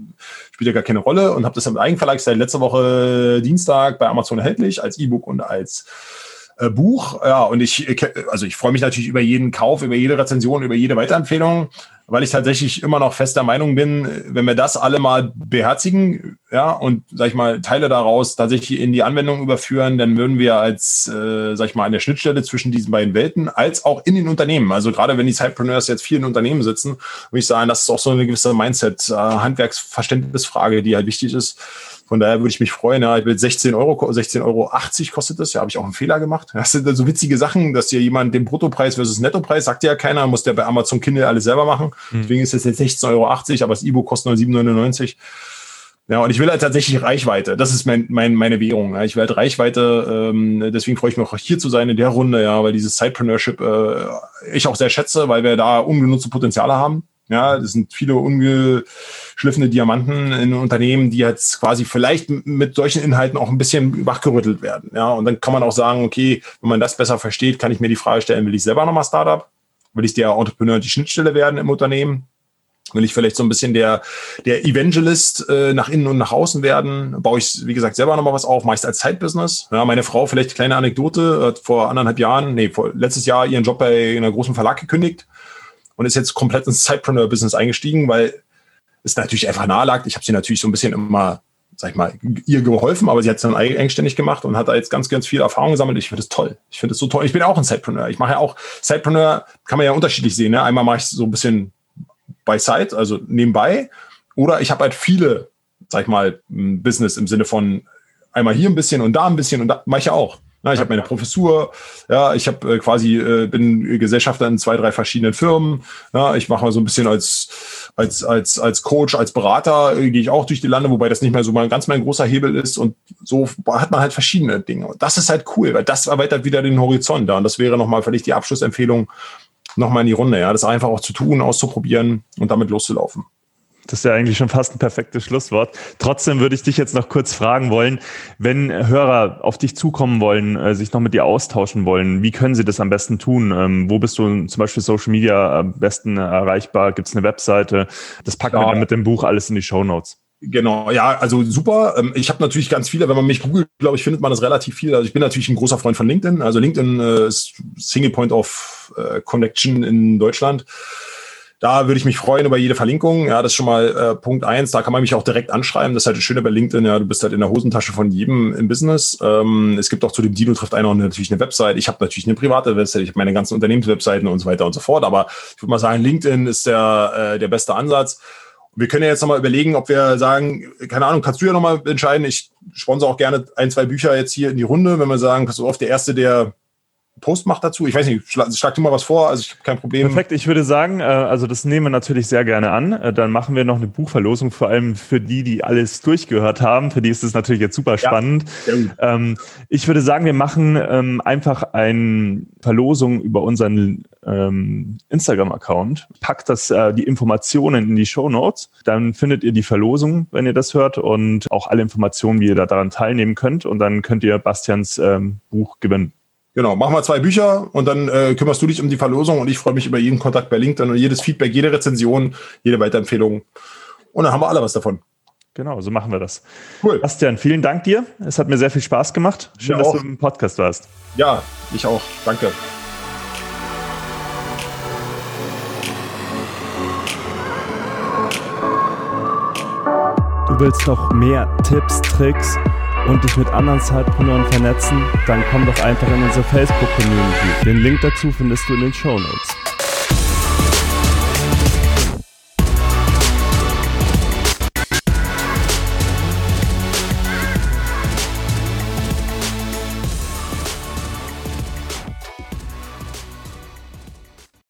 [SPEAKER 2] spielt ja gar keine Rolle. Und habe das im Eigenverlag seit letzter Woche Dienstag bei Amazon erhältlich als E-Book und als äh, Buch. Ja, und ich, also ich freue mich natürlich über jeden Kauf, über jede Rezension, über jede Weiterempfehlung weil ich tatsächlich immer noch fester Meinung bin, wenn wir das alle mal beherzigen, ja, und sag ich mal, Teile daraus tatsächlich in die Anwendung überführen, dann würden wir als, äh, sag ich mal, an der Schnittstelle zwischen diesen beiden Welten, als auch in den Unternehmen, also gerade wenn die Sidepreneurs jetzt viel in Unternehmen sitzen, würde ich sagen, das ist auch so eine gewisse Mindset, äh, Handwerksverständnisfrage, die halt wichtig ist von daher würde ich mich freuen. Ja, ich will 16 Euro, 16,80 Euro kostet das. Ja, habe ich auch einen Fehler gemacht. Das sind so witzige Sachen, dass dir jemand den Bruttopreis versus Nettopreis sagt ja keiner, muss der bei Amazon Kindle alles selber machen. Mhm. Deswegen ist es jetzt 16,80 Euro, aber das E-Book kostet nur 7,99. Ja, und ich will halt tatsächlich Reichweite. Das ist mein, mein, meine Währung. Ich will halt Reichweite. Ähm, deswegen freue ich mich auch hier zu sein in der Runde, ja, weil dieses Sidepreneurship äh, ich auch sehr schätze, weil wir da ungenutzte Potenziale haben. Ja, das sind viele ungeschliffene Diamanten in Unternehmen, die jetzt quasi vielleicht mit solchen Inhalten auch ein bisschen wachgerüttelt werden. Ja, und dann kann man auch sagen, okay, wenn man das besser versteht, kann ich mir die Frage stellen, will ich selber nochmal Startup? Will ich der Entrepreneur die Schnittstelle werden im Unternehmen? Will ich vielleicht so ein bisschen der, der Evangelist äh, nach innen und nach außen werden? Baue ich, wie gesagt, selber nochmal was auf, meist als Zeitbusiness. Ja, meine Frau, vielleicht kleine Anekdote, hat vor anderthalb Jahren, nee, vor letztes Jahr ihren Job bei einer großen Verlag gekündigt und ist jetzt komplett ins Sidepreneur-Business eingestiegen, weil es natürlich einfach nahe lag. Ich habe sie natürlich so ein bisschen immer, sag ich mal, ihr geholfen, aber sie hat es dann eigenständig gemacht und hat da jetzt ganz, ganz viel Erfahrung gesammelt. Ich finde es toll. Ich finde es so toll. Ich bin auch ein Sidepreneur. Ich mache ja auch, Sidepreneur kann man ja unterschiedlich sehen. Ne? Einmal mache ich so ein bisschen bei Side, also nebenbei, oder ich habe halt viele, sag ich mal, Business im Sinne von einmal hier ein bisschen und da ein bisschen und da mache ich ja auch. Na, ich habe meine Professur, ja, ich habe äh, quasi äh, bin Gesellschafter in zwei, drei verschiedenen Firmen. Ja, ich mache mal so ein bisschen als als als als Coach, als Berater äh, gehe ich auch durch die Lande, wobei das nicht mehr so mal ganz mein großer Hebel ist und so hat man halt verschiedene Dinge. Und das ist halt cool, weil das erweitert wieder den Horizont da und das wäre nochmal vielleicht die Abschlussempfehlung nochmal in die Runde, ja, das einfach auch zu tun, auszuprobieren und damit loszulaufen.
[SPEAKER 1] Das ist ja eigentlich schon fast ein perfektes Schlusswort. Trotzdem würde ich dich jetzt noch kurz fragen wollen, wenn Hörer auf dich zukommen wollen, äh, sich noch mit dir austauschen wollen, wie können sie das am besten tun? Ähm, wo bist du zum Beispiel Social Media am besten erreichbar? Gibt es eine Webseite? Das packen ja. wir dann mit dem Buch alles in die Show Notes.
[SPEAKER 2] Genau, ja, also super. Ähm, ich habe natürlich ganz viele, wenn man mich googelt, glaube ich, findet man das relativ viel. Also ich bin natürlich ein großer Freund von LinkedIn. Also LinkedIn äh, ist Single Point of äh, Connection in Deutschland. Da würde ich mich freuen über jede Verlinkung. Ja, das ist schon mal äh, Punkt eins. Da kann man mich auch direkt anschreiben. Das ist halt das Schöne bei LinkedIn. Ja, du bist halt in der Hosentasche von jedem im Business. Ähm, es gibt auch zu dem Dino trifft einer natürlich eine Website. Ich habe natürlich eine private Website. Ich habe meine ganzen Unternehmenswebseiten und so weiter und so fort. Aber ich würde mal sagen, LinkedIn ist der, äh, der beste Ansatz. Wir können ja jetzt nochmal überlegen, ob wir sagen, keine Ahnung, kannst du ja nochmal entscheiden. Ich sponsor auch gerne ein, zwei Bücher jetzt hier in die Runde, wenn wir sagen, pass auf, der erste, der Post macht dazu? Ich weiß nicht, schlag, schlag du mal was vor, also ich habe kein Problem.
[SPEAKER 1] Perfekt, ich würde sagen, äh, also das nehmen wir natürlich sehr gerne an. Äh, dann machen wir noch eine Buchverlosung, vor allem für die, die alles durchgehört haben. Für die ist es natürlich jetzt super spannend. Ja, ähm, ich würde sagen, wir machen ähm, einfach eine Verlosung über unseren ähm, Instagram-Account. Packt das, äh, die Informationen in die Show Notes. Dann findet ihr die Verlosung, wenn ihr das hört und auch alle Informationen, wie ihr da daran teilnehmen könnt. Und dann könnt ihr Bastians Buch gewinnen.
[SPEAKER 2] Genau, machen wir zwei Bücher und dann äh, kümmerst du dich um die Verlosung und ich freue mich über jeden Kontakt bei LinkedIn und jedes Feedback, jede Rezension, jede Weiterempfehlung. Und dann haben wir alle was davon.
[SPEAKER 1] Genau, so machen wir das. Cool. Bastian, vielen Dank dir. Es hat mir sehr viel Spaß gemacht. Schön, dass du im Podcast warst.
[SPEAKER 2] Ja, ich auch. Danke.
[SPEAKER 1] Du willst noch mehr Tipps, Tricks und dich mit anderen Zeitpreneuren vernetzen, dann komm doch einfach in unsere Facebook-Community. Den Link dazu findest du in den Show Notes.